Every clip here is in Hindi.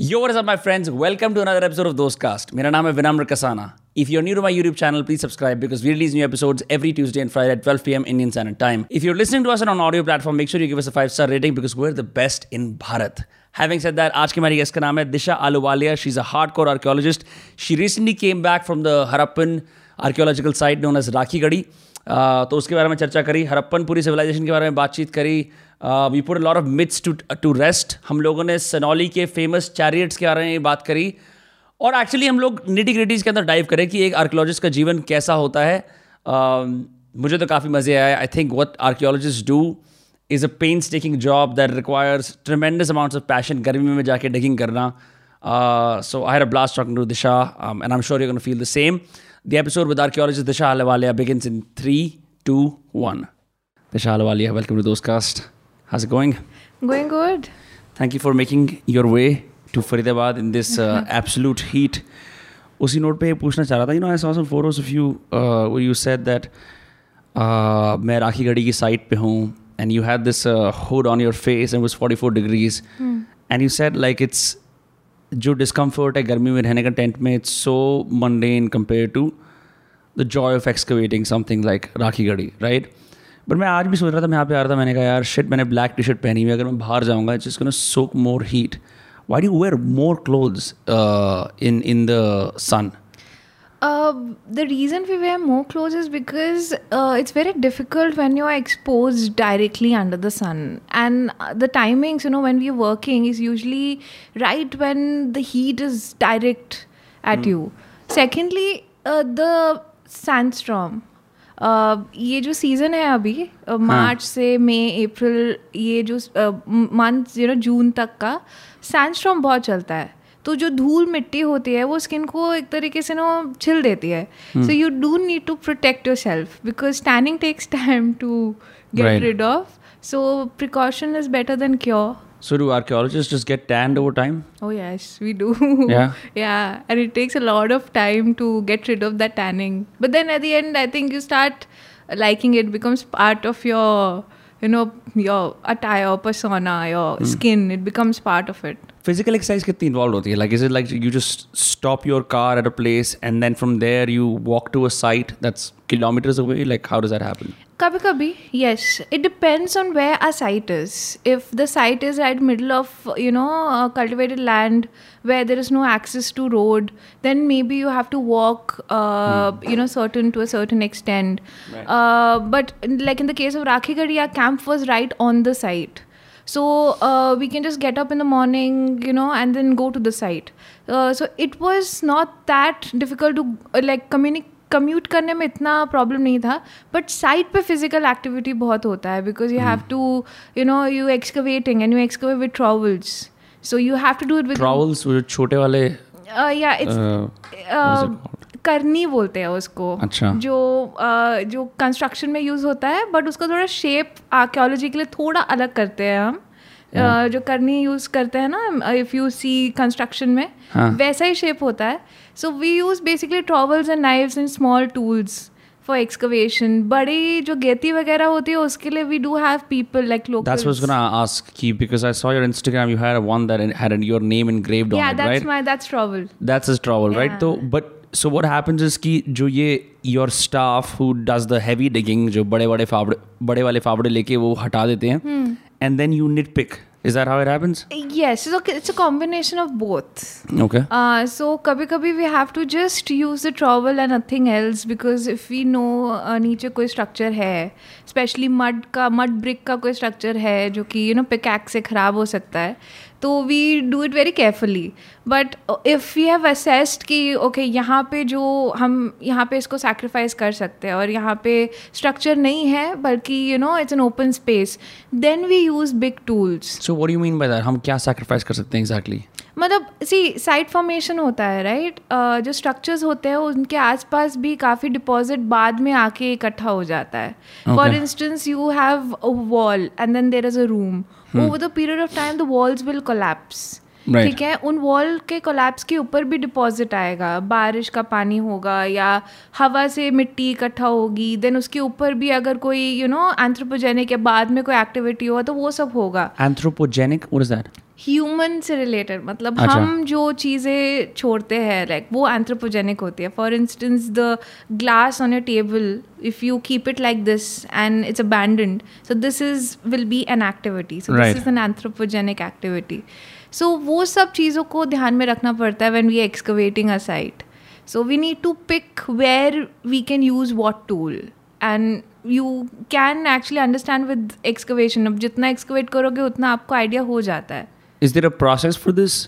Yo, what is up, my friends? Welcome to another episode of Dostcast. मेरा नाम है विनम्र Kasana. If you're new to my YouTube channel, please subscribe because we release new episodes every Tuesday and Friday at 12 p.m. Indian Standard Time. If you're listening to us on an audio platform, make sure you give us a five star rating because we're the best in Bharat. Having said that, आज की हमारी गेस्ट का नाम है Disha Ahluwalia. She's a hardcore archaeologist. She recently came back from the Harappan archaeological site known as Rakhi Gadi. तो उसके बारे में चर्चा करी हरप्पनपुरी सिविलाइजेशन के बारे में बातचीत करी we put lot of myths to to rest हम लोगों ने सनौली के फ़ेमस चैरियट्स के बारे में बात करी और एक्चुअली हम लोग निटी ग्रिटीज़ के अंदर डाइव करें कि एक आर्कियोलॉजिस्ट का जीवन कैसा होता है। uh, मुझे तो काफ़ी मज़े आया I think what archaeologist do is a pain taking job that requires tremendous amounts of passion गर्मी में जाके डिगिंग करना। So I a blast talking to Disha and I am sure you can feel the same The episode with archaeologist Disha Ahluwalia begins in 3, 2, 1. Disha Ahluwalia, welcome to Dostcast. How's it going? Going good. Thank you for making your way to Faridabad in this uh, absolute heat. उसी नोट पे पूछना चाह रहा था you know I saw some photos of you you said that मैं राखी गढ़ी की साइट पे हूँ and you had this hood on your face and was 44 degrees and you said like it's जो डिस्कम्फर्ट है गर्मी में रहने का टेंट में it's so mundane in compare to the joy of excavating something like Rakhi Garhi right but मैं आज भी सोच रहा था, मैं यहाँ पे आ रहा था, मैंने कहा, यार शर्ट मैंने ब्लैक टी शर्ट पहनी हुई अगर मैं बाहर जाऊँगा it's can soak more heat why do wear more clothes in in the sun the reason we wear more clothes is because it's very difficult when you are expose directly under the sun and the timings you know when you working is usually right when the heat is direct at you secondly the sandstorm ये जो सीज़न है अभी हाँ. मार्च से मई अप्रैल ये जो मंथ यू नो जून तक का सैंडस्ट्रॉम बहुत चलता है। तो जो धूल मिट्टी होती है वो स्किन को एक तरीके से ना छिल देती है so you do need to protect yourself because tanning takes time to get rid of so precaution is better than cure So do archaeologists just get tanned over time? Oh yes, we do. Yeah? yeah, and it takes a lot of time to get rid of that tanning. But then at the end, I think you start liking it. Becomes part of your, you know, your attire, persona, your skin. It becomes part of it. Physical exercise कितनी इन्वॉल्व होती है? Like is it like you just stop your car at a place and then from there you walk to a site that's kilometres away like how does that happen कभी कभी yes it depends on where our site is if the site is at middle of you know cultivated land where there is no access to road then maybe you have to walk you know certain to a certain extent but like in the case of Rakhigarh या camp was right on the site So uh, we can just get up in the morning, you know, and then go to the site. Uh, so it was not that difficult to uh, like communicate. Commute करने में इतना प्रॉब्लम नहीं था बट साइट पे फ़िज़िकल एक्टिविटी बहुत होता है because you have to you know you excavating and you excavate with trowels so you have to do it with जो छोटे वाले या इट्स uh, करनी बोलते हैं उसको अच्छा। जो uh, जो कंस्ट्रक्शन में यूज़ होता है बट उसका थोड़ा शेप आर्कियोलॉजी के लिए थोड़ा अलग करते हैं हम Uh, जो करनी यूज़ करते हैं ना इफ़ यू सी कंस्ट्रक्शन में हाँ। वैसा ही शेप होता है so we use basically trowels and knives and small tools for excavation बड़ी जो गेती वगैरह होती है उसके लिए we do have people like That's what I was locals gonna ask Ki because I saw your Instagram. You had a one that had your name engraved yeah on it, that's right? my that's travel That's his trowel, so what happens is कि जो ये your staff who does the heavy digging जो बड़े बड़े फावड़े बड़े वाले फावड़े लेके वो हटा देते हैं Hmm. and then you nitpick. Is that how it happens? yes so it's a combination of both Okay. Uh, so kabhi kabhi we have to just use the trowel and nothing else because if we know uh, नीचे कोई structure है स्पेशली मड का मड ब्रिक का कोई स्ट्रक्चर है जो कि यू नो पिकैक से ख़राब हो सकता है तो we do it very carefully but if you have assessed कि ओके okay, यहाँ पे जो हम यहाँ पे इसको सेक्रीफाइस कर सकते हैं और यहाँ पे स्ट्रक्चर नहीं है बल्कि you know it's an open space then we use big tools So what do you mean by that? हम क्या sacrifice कर सकते हैं एग्जैक्टली exactly? मतलब सी साइट फॉर्मेशन होता है राइट right? uh, जो स्ट्रक्चर्स होते हैं उनके आसपास भी काफ़ी डिपॉजिट बाद में आके इकट्ठा हो जाता है for instance you have a wall and then there is a room over the period of time the walls will collapse ठीक है? उन वॉल के कोलैप्स के ऊपर भी डिपॉजिट आएगा। बारिश का पानी होगा या हवा से मिट्टी इकट्ठा होगी देन उसके ऊपर भी अगर कोई यू नो एंथ्रोपोजेनिक या बाद में कोई एक्टिविटी हो तो वो सब होगा। Anthropogenic? ह्यूमन से रिलेटेड मतलब अच्छा। हम जो चीज़ें छोड़ते हैं लाइक वो एंथ्रोपोजेनिक होती है। For instance the glass on your table if you keep it like this and it's abandoned so this is will be an activity so this is an anthropogenic activity so वो सब चीज़ों को ध्यान में रखना पड़ता है when we excavating a site so we need to pick where we can use what tool and you can actually understand with excavation अब जितना एक्सकवेट करोगे उतना आपको आइडिया हो जाता है। Is there a process for this?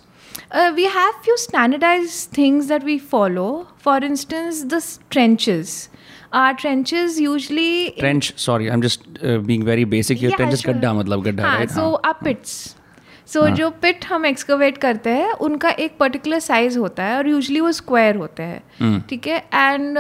Uh, we have few standardized things that we follow. For instance, the trenches. Our trenches usually Trench, sorry, I'm just uh, being very basic here. Yeah, Trench is sure. गड्ढा मतलब गड्ढा हाँ, right? so हाँ. our pits. सो जो पिट हम एक्सकवेट करते हैं उनका एक पर्टिकुलर साइज़ होता है और यूजली वो स्क्वायर होते हैं ठीक है uh, and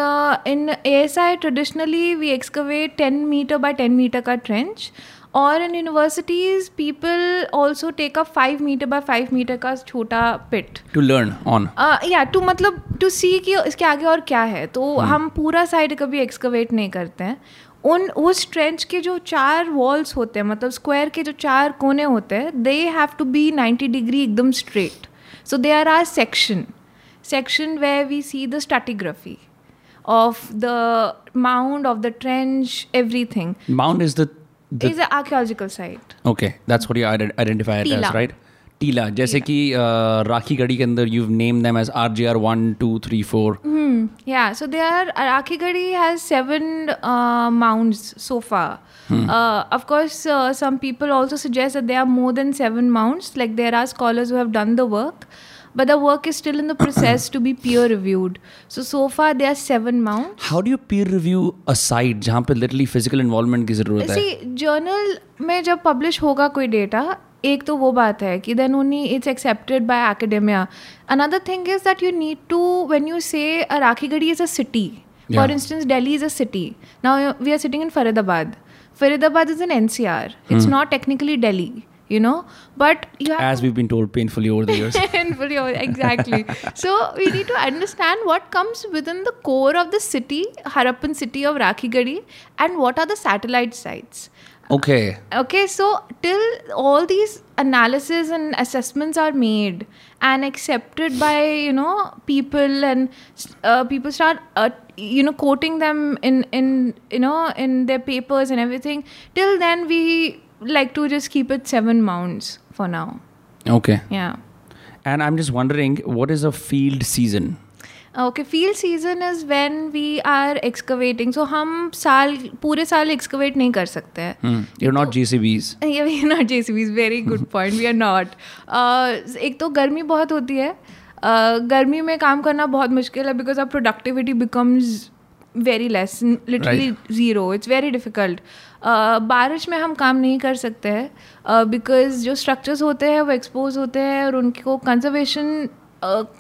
in A S I traditionally we excavate ten metre by ten metre का ट्रेंच और in universities people also take a five metre by five metre का छोटा पिट टू लर्न on. या टू मतलब टू सी कि इसके आगे और क्या है. तो हम पूरा साइड कभी एक्सकवेट नहीं करते हैं. उन उस ट्रेंच के जो चार वॉल्स होते हैं मतलब स्क्वायर के जो चार कोने होते हैं they have to be 90 degree एकदम straight so they are are section section where we see the stratigraphy of the mound of the trench everything. Mound is the, the is an archaeological site okay. That's what you ident- identify it टीला. as, right? टीला जैसे कि uh, राखी गढ़ी के अंदर you've named them as RGR one, two, three, four. Hmm. Yeah, so there are Arakhigadi has seven uh, mounds so far. Uh, of course, uh, some people also suggest that there are more than seven mounds. Like there are scholars who have done the work, but the work is still in the process to be peer reviewed. So so far there are seven mounds. How do you peer review a site जहाँ पे literally physical involvement की ज़रूरत है? See, जर्नल में जब पब्लिश होगा कोई डेटा एक तो वो बात है कि then only it's accepted by academia another thing is that you need to when you say Rakhigarhi is a city for instance Delhi is a city now we are sitting in Faridabad Faridabad is in NCR it's not technically Delhi you know but you have As we've been told painfully over the years. Painfully, exactly. so we need to understand what comes within the core of the city, Harappan city of Rakhigadi, and what are the satellite sites. Okay. Okay, so till all these analysis and assessments are made and accepted by you know people and uh, people start uh, you know quoting them in in you know in their papers and everything. Till then, we like to just keep it seven mounds for now. Okay. Yeah. And I'm just wondering, what is a field season? Okay field season is when we are excavating so हम साल पूरे साल एक्सकवेट नहीं कर सकते हैं यू आर नॉट जे सी वीज not J very good point we are not एक तो गर्मी बहुत होती है. Uh, गर्मी में काम करना बहुत मुश्किल है because our productivity becomes very less literally zero it's very difficult बारिश में हम काम नहीं कर सकते हैं बिकॉज़ जो स्ट्रक्चर्स होते हैं वो एक्सपोज होते हैं और उनको कंजर्वेशन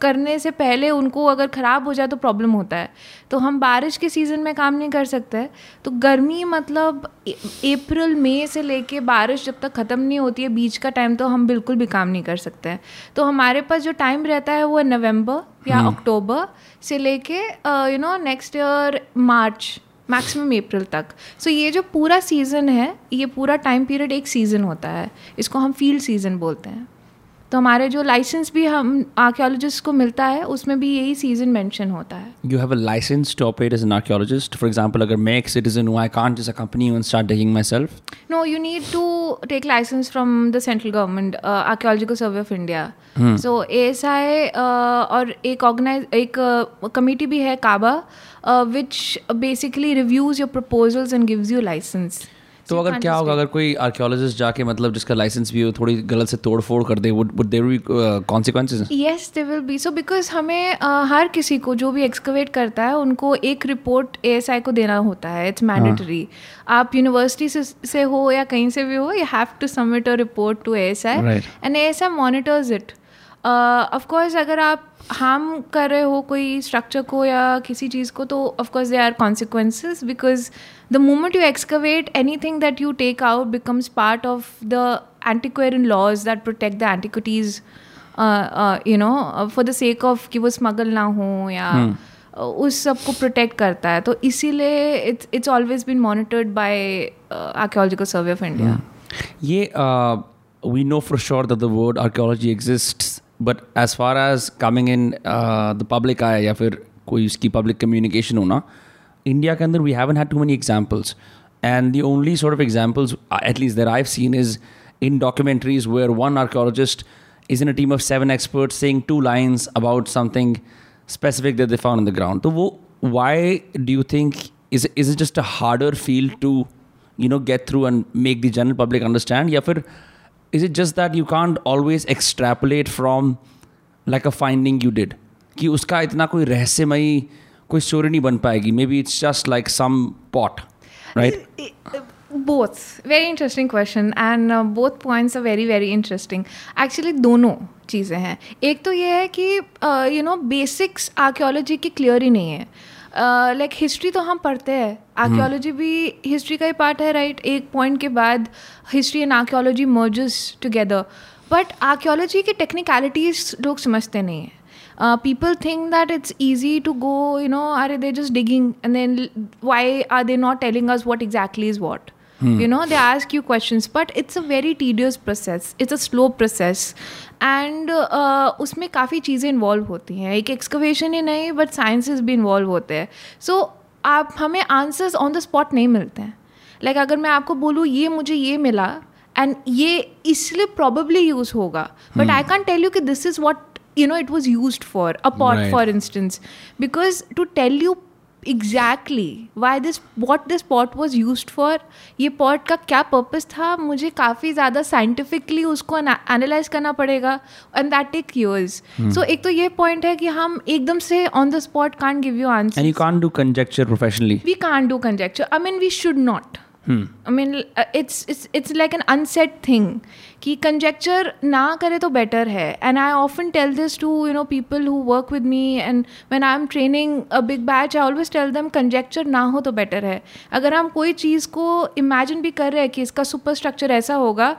करने से पहले उनको अगर ख़राब हो जाए तो प्रॉब्लम होता है। तो हम बारिश के सीज़न में काम नहीं कर सकते। तो गर्मी मतलब अप्रैल मई से लेके बारिश जब तक ख़त्म नहीं होती है बीच का टाइम तो हम बिल्कुल भी काम नहीं कर सकते हैं। तो हमारे पास जो टाइम रहता है वो है नवंबर या अक्टूबर से लेके you know next year March maximum April तक। सो so, ये जो पूरा सीज़न है ये पूरा टाइम पीरियड एक सीज़न होता है। इसको हम फ़ील्ड सीज़न बोलते हैं। तो हमारे जो लाइसेंस भी हम आर्कियोलॉजिस्ट को मिलता है उसमें भी यही सीज़न मेंशन होता है You have a license to operate as an archaeologist. For example, अगर मैं एक citizen हूँ, I can't just accompany you and start digging myself. No you need to take licence from the central government archaeological survey of India so A S I और एक ऑर्गेनाइज एक कमिटी भी है काबा which basically reviews your proposals and gives you licence तो अगर क्या होगा अगर कोई आर्कियोलॉजिस्ट जाके मतलब जिसका लाइसेंस भी हो थोड़ी गलत से तोड़ फोड़ कर दे would would there be consequences yes they will be so because हमें uh, हर किसी को जो भी एक्सकवेट करता है उनको एक रिपोर्ट एएसआई को देना होता है. इट्स मैंडेटरी आप यूनिवर्सिटी से, से हो या कहीं से भी हो you have to submit a report to A S I and A S I monitors it of course अगर आप हार्म कर रहे हो कोई स्ट्रक्चर को या किसी चीज़ को तो of course they are consequences because the moment you excavate anything that you take out becomes part of the laws that protect the antiquities uh, uh, you know uh, for the कि वो स्मगल ना हो या uh, उस सबको प्रोटेक्ट करता है। तो इसीलिए it's it's always been monitored by archaeological survey of India ये we know for sure that the word archaeology exists, but as far as coming in uh, the public eye या फिर कोई उसकी public communication होना, India के अंदर we haven't had too many examples, and the only sort of examples, uh, at least that I've seen, is in documentaries where one archaeologist is in a team of seven experts saying two lines about something specific that they found on the ground. So wo, why do you think is is it just a harder field to you know get through and make the general public understand? Yeah, फिर Is it just that you can't always extrapolate from like a finding you did कि उसका इतना कोई रहस्यमयी, कोई स्टोरी नहीं बन पाएगी. Maybe it's just like some pot right both very interesting question and both points are very very interesting actually दोनों चीज़ें हैं. एक तो ये है कि यू नो बेसिक्स आर्क्योलॉजी की क्लियर ही नहीं है. लाइक हिस्ट्री तो हम पढ़ते हैं। आर्क्योलॉजी भी हिस्ट्री का ही पार्ट है राइट एक पॉइंट के बाद history and archaeology merges together but archaeology के टेक्निकलिटीज लोग समझते नहीं हैं। People think that it's easy to go you know are they just digging and then why are they not telling us what exactly is what you know they ask you question but it's a very tedious process it's a slow process and उसमें काफ़ी चीज़ें इन्वॉल्व होती हैं। एक एक्सकवेशन ही नहीं बट साइंसेज भी इन्वॉल्व होते हैं। सो आप हमें आंसर्स ऑन द स्पॉट नहीं मिलते हैं। लाइक अगर मैं आपको बोलूँ ये मुझे ये मिला एंड ये इसलिए प्रॉबली यूज़ होगा। But I can tell you कि this is what you know it was use for a pot for instance because to tell you exactly why this what this pot was use for ये पॉट का क्या पर्पज़ था? मुझे काफ़ी ज़्यादा साइंटिफिकली उसको एनालाइज करना पड़ेगा। And that take years so एक तो ये पॉइंट है कि हम एकदम से on the spot can't give you answer and you can't do conjecture professionally we can't do conjecture I mean we should not I mean it's it's like an unsaid thing कि कंजेक्चर ना करे तो बेटर है and I often tell this to you know people who work with me and when I am training a big batch I always tell them conjecture ना हो तो बेटर है अगर हम कोई चीज़ को इमेजिन भी कर रहे हैं कि इसका सुपर स्ट्रक्चर ऐसा होगा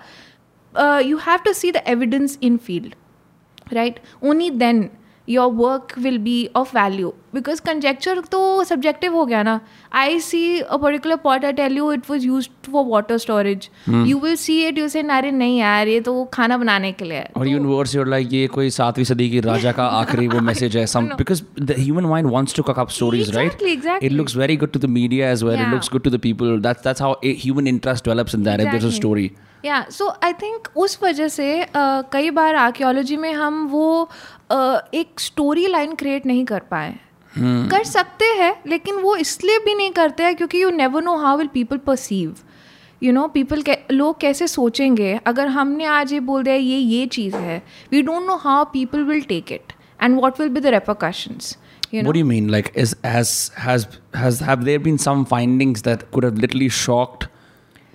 you have to see the evidence in field right only then your work will be of value because conjecture तो सब्जेक्टिव हो गया ना. I see a particular pot I tell you it was use for water storage you will see it you say नारे नहीं यार ये तो खाना बनाने के लिए और यून वर्ड्स यूर लाइक ये कोई सातवीं सदी की राजा का आखिरी वो मैसेज है some because the human mind wants to cook up stories right it looks very good to the media as well it looks good to the people that's that's how human interest develops in that if there is a story या सो आई थिंक उस वजह से uh, कई बार आर्कियोलॉजी में हम वो एक स्टोरी लाइन क्रिएट नहीं कर पाए hmm. कर सकते हैं लेकिन वो इसलिए भी नहीं करते हैं क्योंकि you never know how will people perceive you know people लोग कैसे सोचेंगे अगर हमने आज ये बोल दिया ये ये चीज़ है we don't know how people will take it and what will be the repercussions You know? What do you mean? Like, is has has has have there been some findings that could have literally shocked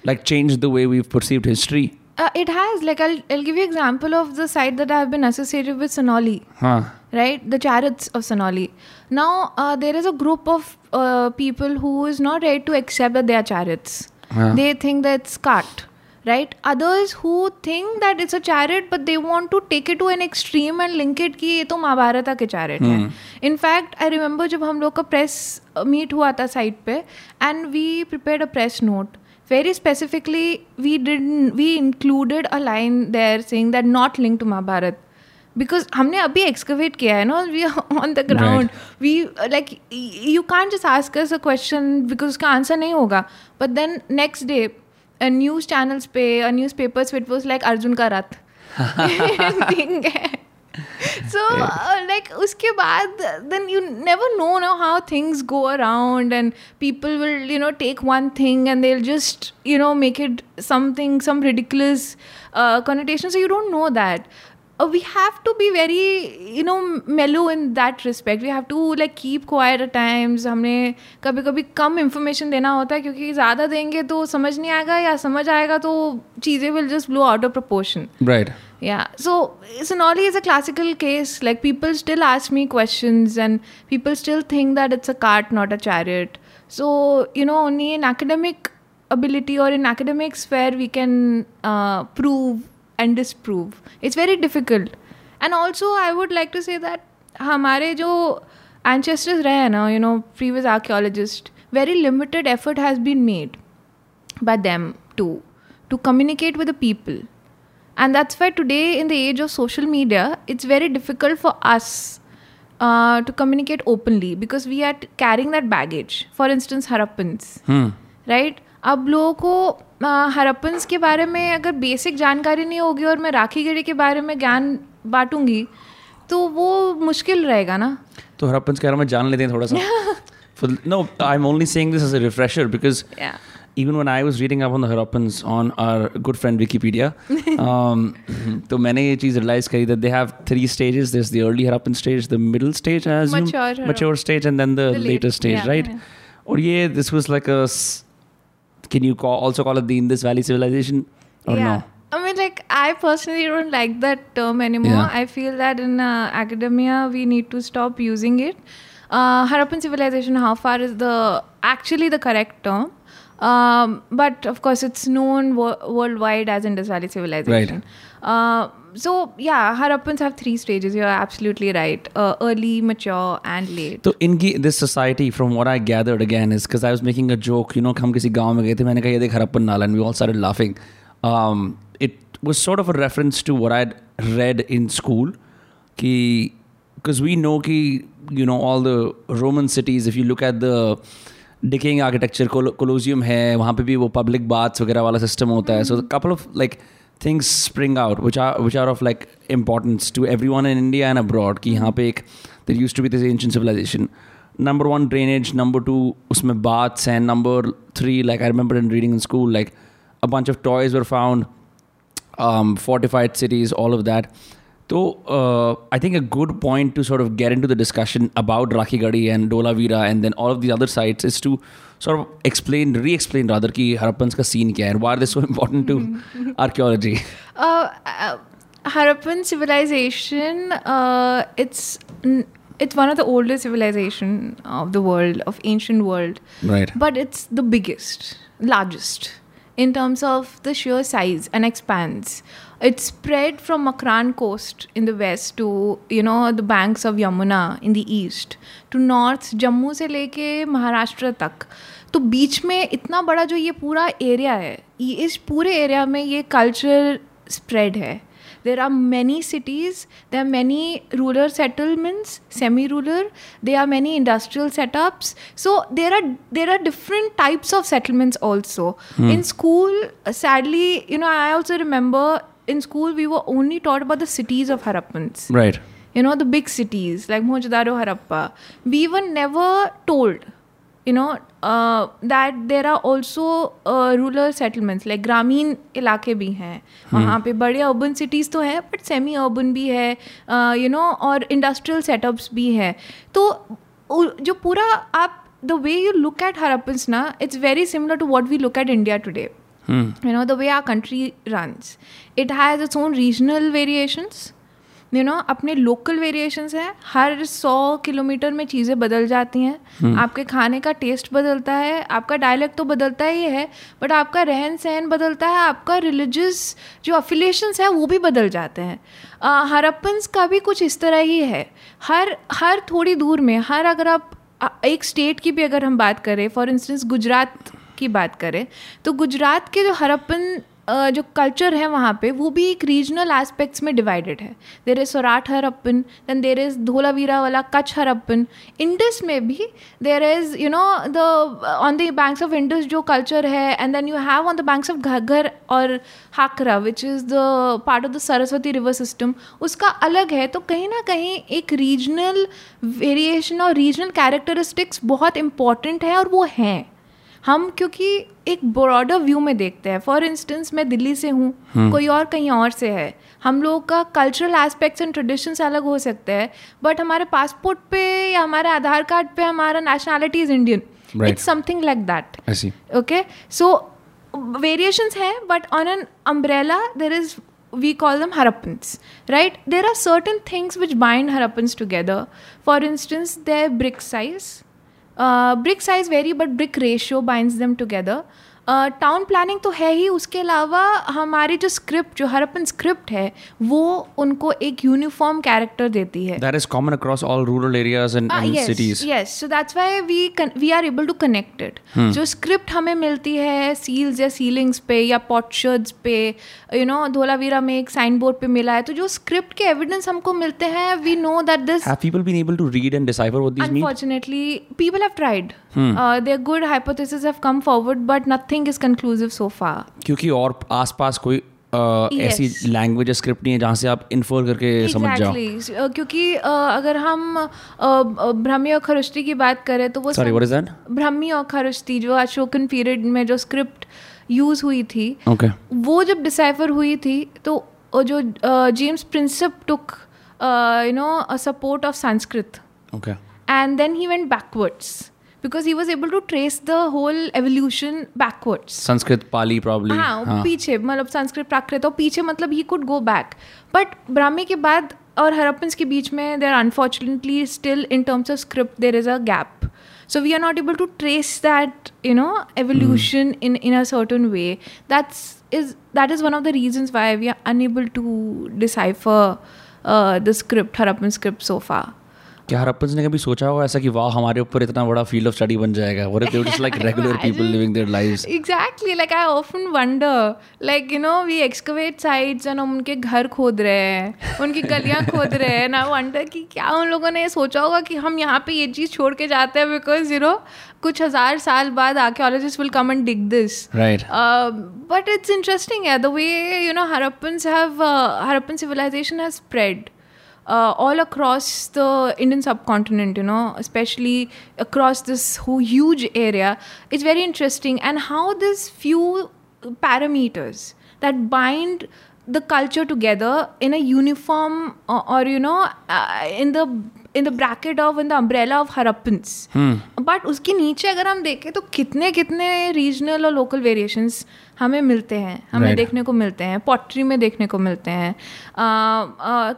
like changed the way we've perceived history? Uh, it has. Like I'll, I'll give you example of the site that I've been associated with Sonali. Huh. Right, the chariots of Sonali. Now uh, there is a group of uh, people who is not ready to accept that they are chariots. Huh. They think that it's cart. Right. Others who think that it's a chariot, but they want to take it to an extreme and link it कि ये तो महाभारत के chariot है. Hmm. In fact, I remember जब हम लोग का press meet हुआ था site पे, and we prepared a press note. Very specifically we didn't we included a line there saying that not linked to Mahabharat because हमने अभी excavate किया है ना we are on the ground right. we like you can't just ask us a question because उसका answer नहीं होगा but then next day a news channels पे a newspapers it was like Arjun का रथ thing है so uh, like uske baad then you never know now how things go around and people will you know take one thing and they'll just you know make it something some ridiculous uh, connotation. So you don't know that uh, we have to be very you know mellow in that respect we have to like keep quiet at times हमने कभी कभी कम इंफॉर्मेशन देना होता है क्योंकि ज़्यादा देंगे तो समझ नहीं आएगा या समझ आएगा तो चीज़ें will just blow out of proportion right yeah so sonali is a classical case like people still ask me questions and people still think that it's a cart not a chariot so you know only in academic ability or in academics where we can uh, prove and disprove it's very difficult and also i would like to say that हमारे जो ancestors रहे हैं ना you know previous archaeologists very limited effort has been made by them to to communicate with the people and that's why today in the age of social media it's very difficult for us uh, to communicate openly because we are t- carrying that baggage for instance harappans Hmm. Right अब लोगों को हरप्पन्स के बारे में अगर बेसिक जानकारी नहीं होगी और मैं राखी गढ़ी के बारे में ज्ञान बांटूँगी तो वो मुश्किल रहेगा ना तो हरप्पन्स के बारे में जान लेते हैं थोड़ा सा no, I'm only saying this as a refresher because even when I was reading up on the Harappans on our good friend Wikipedia, um, तो मैंने ये चीज़ realize करी that they have three stages. There's the early Harappan stage, the middle stage, I assume, Mature Harappan. mature stage, and then the, The late- stage, yeah, right? yeah. और ये this was like a, s- can you call, also call it the Indus Valley civilization or yeah. no? I mean, like, I personally don't like that term anymore. Yeah. I feel that in uh, academia, we need to stop using it. Uh, Harappan civilization, how far is the actually the correct term? Um, but of course, it's known wo- worldwide as Indus Valley civilization. Uh, so, yeah, Harappans have three stages. You're absolutely right uh, early, mature, and late. तो इनकी this society from what I gathered again is because I was making a joke you know हम किसी गांव में गए थे मैंने कहा ये देख हरप्पन नाला and we all started laughing it was sort of a reference to what I read in school कि बिकॉज वी नो कि you know all the Roman cities if you look at the decaying architecture Colosseum है वहाँ पे भी वो पब्लिक बाथ्स वगैरह वाला सिस्टम होता है सो couple of like things spring out which are which are of like importance to everyone in India and abroad कि यहाँ पे एक there used to be this ancient civilization number one drainage number two उसमें baths and number three like I remember in reading in school like a bunch of toys were found um, fortified cities all of that so uh, I think a good point to sort of get into the discussion about Rakhigadi and Dolavira and then all of the other sites is to sort of explain, re-explain rather कि Harappans का scene क्या है and why are they so important to archaeology. uh, uh, Harappan civilization, uh, it's n- it's one of the oldest civilization of the world, of ancient world. Right. But it's the biggest, largest in terms of the sheer size and expanse. It's spread from Makran coast in the west to you know the banks of Yamuna in the east to north Jammu से लेके महाराष्ट्र तक तो बीच में इतना बड़ा जो ये पूरा एरिया है ये इस पूरे एरिया में ये कल्चर स्प्रेड है there are many cities there are many rural settlements semi rural there are many industrial setups so there are there are different types of settlements also in school uh, sadly you know i also remember in school we were only taught about the cities of harappans Right. you know the big cities like Mohenjo-daro Harappa we were never told you know uh, that there are also uh, rural settlements like ग्रामीण इलाके भी हैं वहाँ पे बड़े अर्बन सिटीज़ तो हैं बट सेमी अर्बन भी है यू नो और इंडस्ट्रियल सेटअप्स भी हैं तो उ- जो पूरा आप the way you look at Harappans ना it's very similar to what we look at India today you know the way our country runs it has its own regional variations. You know अपने लोकल वेरिएशंस हैं। हर सौ किलोमीटर में चीज़ें बदल जाती हैं। आपके खाने का टेस्ट बदलता है आपका डायलेक्ट तो बदलता ही है बट आपका रहन सहन बदलता है आपका रिलीजियस जो अफिलिएशंस है वो भी बदल जाते हैं। हरप्पन्स का भी कुछ इस तरह ही है। हर हर थोड़ी दूर में हर अगर आप एक स्टेट की भी अगर हम बात करें फॉर इंस्टेंस गुजरात की बात करें तो गुजरात के जो हरप्पन जो कल्चर है वहाँ पे, वो भी एक रीजनल एस्पेक्ट्स में डिवाइडेड है। There is Sorath Harappan then there is Dholavira वाला कच्छ हरप्पन। इंडस में भी there is you know the on the banks of Indus जो कल्चर है and then you have on the banks of Ghaggar और Hakra which is the part of the Saraswati river system उसका अलग है। तो कहीं ना कहीं एक रीजनल वेरिएशन और रीजनल कैरेक्टरिस्टिक्स बहुत इंपॉर्टेंट है और वो हैं। हम क्योंकि एक ब्रॉडर व्यू में देखते हैं। फॉर इंस्टेंस मैं दिल्ली से हूँ हम्म। कोई और कहीं और से है। हम लोगों का कल्चरल एस्पेक्ट्स एंड ट्रेडिशंस अलग हो सकते हैं बट हमारे पासपोर्ट पे या हमारे आधार कार्ड पे हमारा nationality is Indian it's something like that okay so variations है but on an umbrella there is we call them Harappans right there are certain things which bind Harappans together for instance there brick size uh, brick size vary but brick ratio binds them together town planning तो है ही उसके अलावा हमारे जो स्क्रिप्ट जो हरपन स्क्रिप्ट है वो उनको एक यूनिफॉर्म कैरेक्टर देती है। That is common across all rural areas and cities yes so that's why we we are able to connect जो स्क्रिप्ट हमें मिलती है सील्स या सीलिंग्स पे या पॉटशर्ड्स पे यू नो धोलावीरा में एक साइन बोर्ड पे मिला है तो जो स्क्रिप्ट के एविडेंस हमको मिलते हैं we know that this have people been able to read and decipher what this mean unfortunately people have tried Uh, their good hypotheses have come forward, but nothing is conclusive so far. क्योंकि और आसपास कोई uh, ऐसी लैंग्वेज स्क्रिप्ट नहीं है जहाँ से आप इन्फर करके समझ जाओ Uh, क्योंकि uh, अगर हम uh, और खरुष्टी की बात करें तो वो Sorry, what is that? Brahmi और खरुष्टी जो अशोकन पीरियड में जो स्क्रिप्ट यूज़ हुई थी Okay. वो जब डिसाइफर हुई थी तो जो James Prinsep took you know support of Sanskrit Okay. and then he went backwards because he was able to trace the whole evolution backwards Sanskrit, Pali probably. हाँ पीछे मतलब संस्कृत प्राकृत और पीछे मतलब he could go back but Brahmi के बाद और हरप्पन्स के बीच में there unfortunately still in terms of script there is a gap so we are not able to trace that you know evolution in in a certain way that's is that is one of the reasons why we are unable to decipher uh, the script harappan script so far क्या हरप्पन ने कभी सोचा होगा ऐसा कि वाह हमारे ऊपर इतना बड़ा फ़ील्ड ऑफ़ स्टडी बन जाएगा? What if they like regular people living their lives exactly like I often wonder like you know we excavate sites and हम उनके घर खोद रहे हैं उनकी गलियाँ खोद रहे हैं ना वंडर कि क्या उन लोगों ने सोचा होगा कि हम यहाँ पे ये चीज़ छोड़ के जाते हैं बिकॉज़ यू नो कुछ हज़ार साल बाद archaeologist will come and dig this right but it's interesting है the way you know Harappan have uh, Harappan civilisation has spread Uh, all across the Indian subcontinent, you know, especially across this whole huge area, it's very interesting. And how these few parameters that bind the culture together in a uniform or, or you know, uh, in the in the bracket of in the umbrella of Harappans. But उसके नीचे अगर हम देखें तो कितने कितने रीजनल और लोकल वेरिएशंस हमें मिलते हैं हमें Right. देखने को मिलते हैं पॉटरी में देखने को मिलते हैं।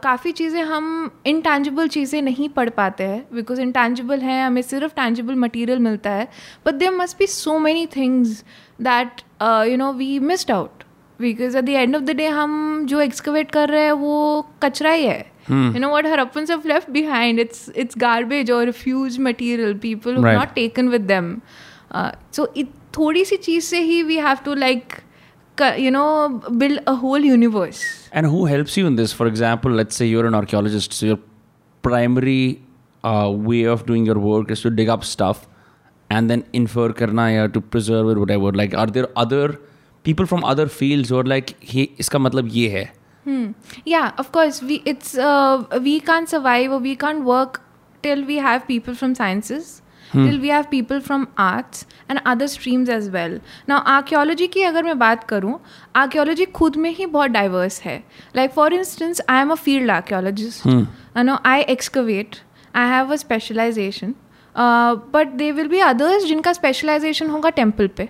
काफ़ी चीज़ें हम इंटेंजिबल चीज़ें नहीं पढ़ पाते हैं बिकॉज़ इंटेंजिबल हैं हमें सिर्फ़ टैंजिबल मटेरियल मिलता है but there must be so many things that you know we missed out because at the end of the day हम जो एक्सकवेट कर रहे हैं वो कचरा ही है। You know what harappans have left behind? It's it's garbage or refuse material people who Right. not taken with them uh, so it थोड़ी सी चीज़ से ही we have to like you know build a whole universe and who helps you in this for example let's say you are an archaeologist your primary way of doing your work is to dig up stuff and then infer करना या to preserve it whatever like are there other people from other fields और लाइक ये इसका मतलब ये है? या of course we it's we can survive we can work till we have people from sciences till we have people from arts and other streams as well. Now, archaeology की अगर मैं बात करूँ, archaeology खुद में ही बहुत diverse है. Like for instance, I am a field archaeologist. You know, I excavate. I have a specialization. Uh, but there will be others जिनका specialization होगा temple पे.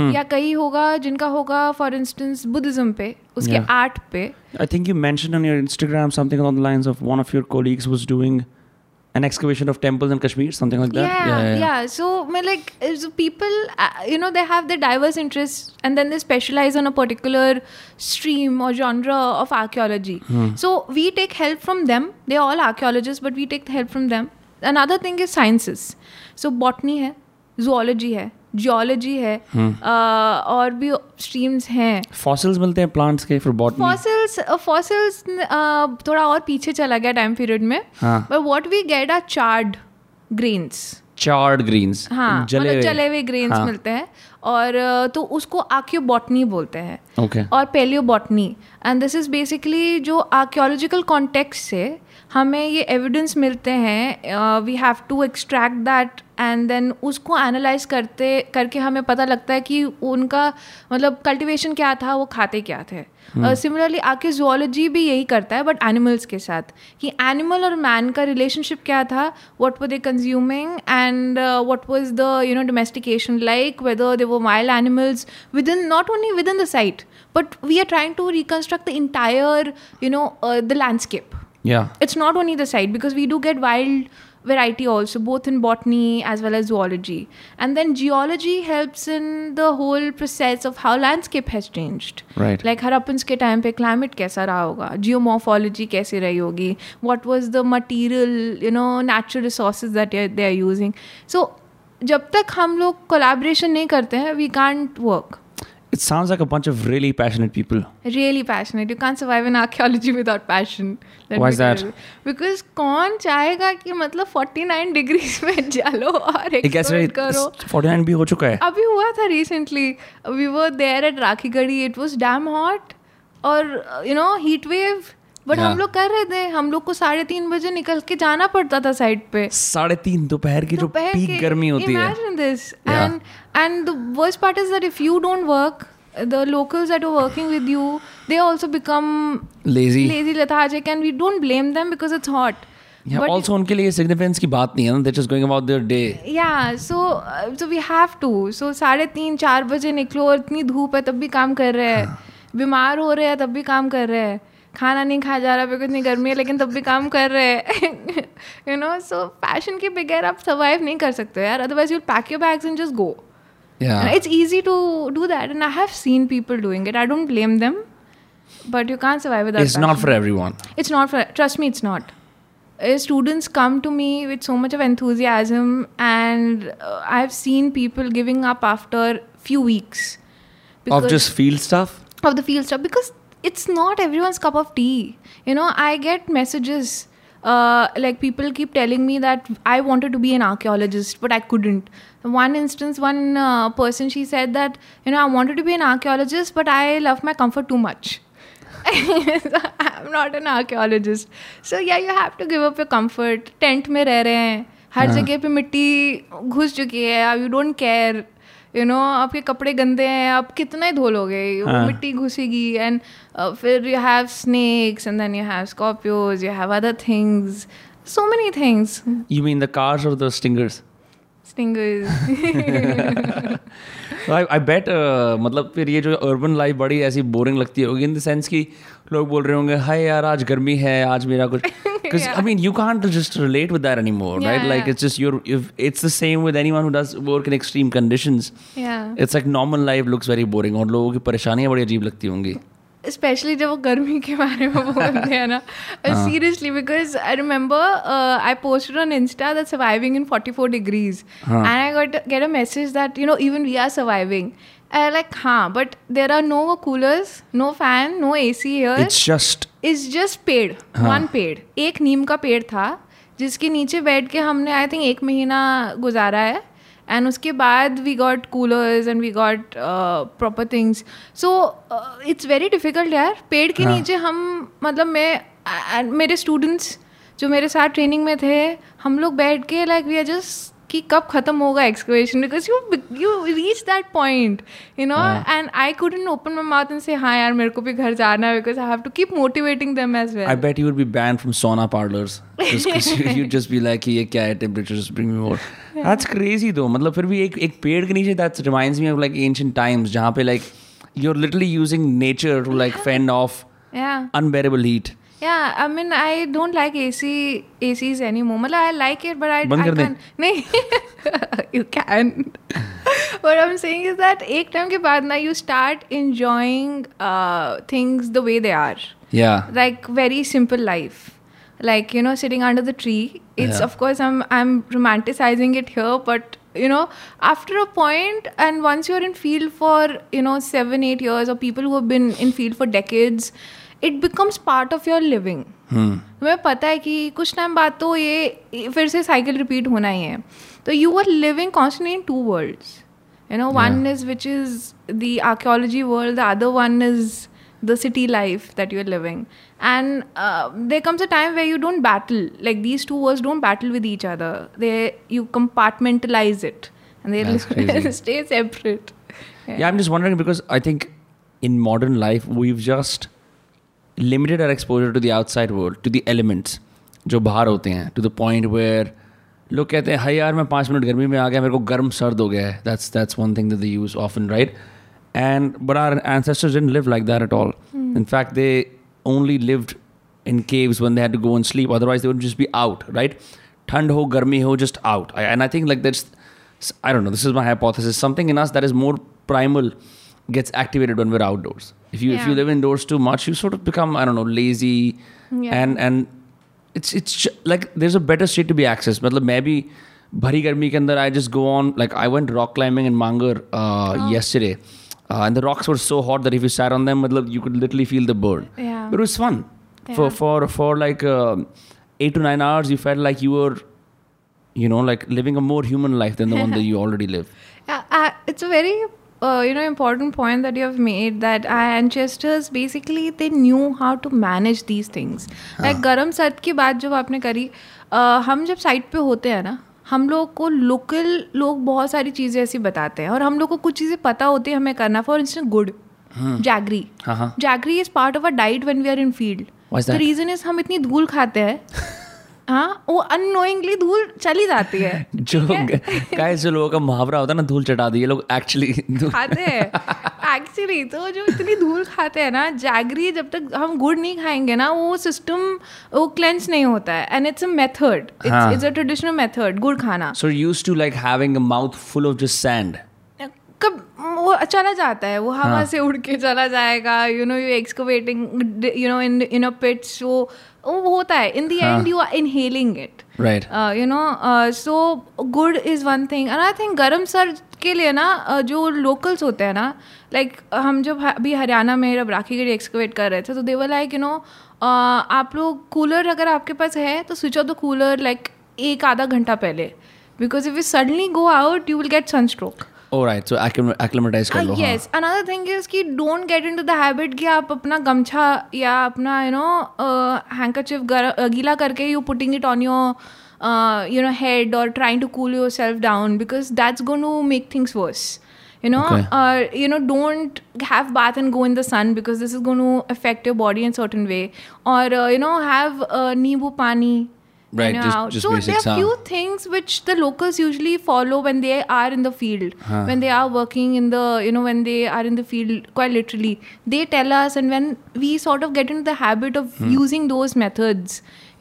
Hmm. या कई होगा जिनका होगा फॉर इंस्टेंस बुद्धिज्म पे उसके आर्ट Yeah. पे I think you mentioned on your Instagram something along the lines of one of your colleagues was doing an excavation of temples in Kashmir, something like that. Yeah, yeah. yeah. yeah. So, I mean, like, so people, uh, you know, they have their diverse interests, and then they specialize on a particular stream or genre of archaeology. Hmm. So we take help from them. They're all archaeologists, but we take help from them. Another thing is sciences. So botany hai, zoology hai, geology है, uh, और भी स्ट्रीम्स हैं. Fossils मिलते हैं plants के for botany. फॉसिल्स फॉसिल्स थोड़ा और पीछे चला गया टाइम पीरियड में. But what we get are charred grains Charred greens. हाँ जले मतलब हुए। जले हुए ग्रेन्स हाँ. मिलते हैं और uh, तो उसको आर्कियोबॉटनी बोलते हैं Okay. और palaeobotany and this is basically जो आर्क्योलॉजिकल कॉन्टेक्स्ट से हमें ये एविडेंस मिलते हैं we have to extract that and then उसको एनालाइज करते करके हमें पता लगता है कि उनका मतलब कल्टीवेशन क्या था वो खाते क्या थे। सिमिलरली आके जुओलॉजी भी यही करता है बट एनिमल्स के साथ। कि एनिमल और मैन का रिलेशनशिप क्या था what were they consuming and what was the you know domestication like whether they वो mild animals within not only within the site but we are trying to reconstruct the entire you know the landscape Yeah. it's not only the site because we do get wild variety also both in botany as well as zoology and then geology helps in the whole process of how landscape has changed Right. like Harappans के टाइम पे क्लाइमेट कैसा रहा होगा जियोमॉर्फोलॉजी कैसी रही होगी what was the material you know natural resources that they are using so जब तक हम लोग कोलैबोरेशन नहीं करते हैं we can't work It sounds like a bunch of really passionate people. really passionate. You can't survive in archaeology without passion. Let Why me is that? tell you. Because कौन चाहेगा कि मतलब 49 डिग्रीज में जलो और एक ऐसे एक्सप्लोर करो 49 भी हो चुका है अभी हुआ था recently we were there at Rakhigarhi it was damn hot और you no heat wave But हम लोग कर रहे थे हम लोग को साढ़े तीन बजे निकल के जाना पड़ता था साइड पे। साढ़े तीन दोपहर की जो पीक गर्मी होती है। And and the worst part is that if you don't work the locals that are working with you they also become lazy lazy lethargic and we don't blame them because it's hot also उनके लिए सिग्निफिकेंस की बात नहीं है that is going about their day या so so we have to so साढ़े तीन चार बजे निकलो और इतनी धूप है तब भी काम कर रहे हैं। हाँ। बीमार हो रहे हैं तब भी काम कर रहे हैं। खाना नहीं खा जा रहा बिकॉज़ इतनी गर्मी है लेकिन तब भी काम कर रहे हैं। यू नो सो पैशन के बगैर आप सर्वाइव नहीं कर सकते यार। Otherwise you pack your bags and just go it's easy to do that and I have seen people doing it I don't blame them but you can survive it's not for everyone it's not for trust me it's not students come to me with so much of enthusiasm and I have seen people giving up after few weeks of the field staff because it's not everyone's cup of tea. You know, I get messages uh, like people keep telling me that I wanted to be an archaeologist, but I couldn't. One instance, one uh, person she said that you know I wanted to be an archaeologist, but I love my comfort too much. I'm not an archaeologist. So yeah, you have to give up your comfort. Tent में रह रहे हैं हर जगह पे मिट्टी घुस चुकी है you don't care you know आपके कपड़े गंदे हैं आप कितना ही धो लोगे हाँ. मिट्टी घुसेगी एंड फिर you have snakes and then you have scorpions you have other things so many things you mean the cars or the stingers stingers So I, I bet uh, मतलब फिर ये जो अर्बन लाइफ बड़ी ऐसी बोरिंग लगती होगी इन द सेंस कि लोग बोल रहे होंगे हाय यार आज गर्मी है आज मेरा कुछ because I mean you can't just relate with that anymore yeah, right Yeah, like yeah. it's just you're you've, it's the same with anyone who does work in extreme conditions या it's like normal life looks very boring और लोगों की परेशानियाँ बड़ी अजीब लगती होंगी स्पेशली जब वो गर्मी के बारे में बोलते हैं ना। Seriously because I remember I posted on Insta that surviving in 44 degrees and I got get a message that you know even we are surviving like हाँ but there are no coolers no fan no A C here it's just is just पेड़ वन पेड़. एक नीम का पेड़ था जिसके नीचे बैठ के हमने आई थिंक एक महीना गुजारा है। एंड उसके बाद we got coolers and we got proper things so it's very difficult यार। पेड़ के नीचे हम मतलब मैं and मेरे स्टूडेंट्स जो मेरे साथ ट्रेनिंग में थे हम लोग बैठ के लाइक वी आर जस्ट कि कब खत्म होगा excavation because you you reach that point you know and I couldn't open my mouth से हाँ यार मेरे को भी घर जाना है because I have to keep motivating them as well I bet you be ban from sauna parlours मतलब फिर भी एक एक पेड़ के नीचे that's reminds me of like ancient times जहाँ पे like you are literally using nature to like fend of unbearable heat yeah i mean i don't like ac acs anymore मतलब i like it but i बंद I कर दे। can't नहीं you can what i'm saying is that एक टाइम के बाद ना you start enjoying uh, things the way they are Yeah. like very simple life like you know sitting under the tree it's Yeah. of course i'm i'm romanticizing it here but you know after a point and once you're in field for you know 7 8 years or people who have been in field for decades it becomes part of your living Hmm. तुम्हें पता है कि कुछ टाइम बाद तो ये फिर से साइकिल रिपीट होना ही है तो you are living constantly in two worlds you know one is which is the archaeology world the other one is the city life that you're living and uh, there comes a time where you don't battle like these two worlds don't battle with each other they you compartmentalize it and they That's crazy. stay separate Yeah, I'm just wondering because I think in modern life we've just limited are exposure to the outside world to the elements जो बाहर होते हैं टू द पॉइंट वेयर लोग कहते हैं हाई यार मैं पाँच मिनट गर्मी में आ गया मेरे को गर्म सर्द हो गया है। That's that's one thing that the use of and right and but our ancestors didn't live like that at all in fact they only lived in caves when they had to go in sleep otherwise they would just be out right ठंड हो गर्मी हो just out and I think like that's I don't know this is my hypothesis something in us that is more primal gets activated when we're outdoors if you if you Yeah. live indoors too much you sort of become I don't know lazy Yeah. and and it's it's ju- like there's a better state to be accessed मतलब मैं भी भरी गर्मी के अंदर I just go on like I went rock climbing in Mangar uh, yesterday uh, and the rocks were so hot that if you sat on them मतलब you could literally feel the burn Yeah. but it was fun for Yeah. for for like uh, eight to nine hours you felt like you were you know like living a more human life than the one that you already live Yeah, uh, it's a very uh, you know important point that you have made that our ancestors basically they knew how to manage these things. Like गरम सर्द की बात जब आपने करी uh, हम जब साइट पे होते हैं ना हम लोग को लोकल लोग बहुत सारी चीज़ें ऐसी बताते हैं और हम लोग को कुछ चीज़ें पता होती है हमें करना। For instance gur jaggery. हाँ हाँ। Jaggery is part of a diet when we are in field the reason is हम इतनी धूल खाते हैं। हाँ वो अनोइंगली धूल चली जाती है। जो guys जो लोगों का मुहावरा होता है ना धूल चटा दी ये लोग एक्चुअली खाते हैं। एक्चुअली तो जो इतनी धूल खाते हैं ना जैगरी जब तक हम गुड़ नहीं खाएँगे ना वो सिस्टम वो क्लेंस नहीं होता है। And it's a method. It's a traditional method गुड़ खाना। So you're used to like having a mouth full of just sand. कब वो चला जाता है वो हवा हाँ. से उड़ के चला जाएगा you know you excavating you know in in a pits वो वो होता है in the. And you are inhaling it right you know so gur is one thing and I think गर्म सर के लिए ना uh, जो लोकल्स होते हैं ना लाइक हम जब अभी हरियाणा में जब राखी गढ़ी एक्सकवेट कर रहे थे तो देवर लाइक यू नो आप लोग कूलर अगर आपके पास है तो switch off the cooler like एक आधा घंटा पहले because if you suddenly go out you will get sunstroke right so acclimatize कर लो हाँ. यस अनदर थिंग इज़ कि don't get into the habit कि आप अपना गमछा या अपना यू नो हैंकरचिफ गीला करके you putting it on your you know head और trying to cool yourself down because that's going to make things worse you know Okay. or you know don't have bath and go in the sun because this is going to affect your body in certain way or uh, you know have uh, nibu pani Right, know, just- out. just so basics, there are huh? few things which the locals usually follow when they are in the field Huh. when they are working in the you know when they are in the field quite literally they tell us and when we sort of get into the habit of Hmm. using those methods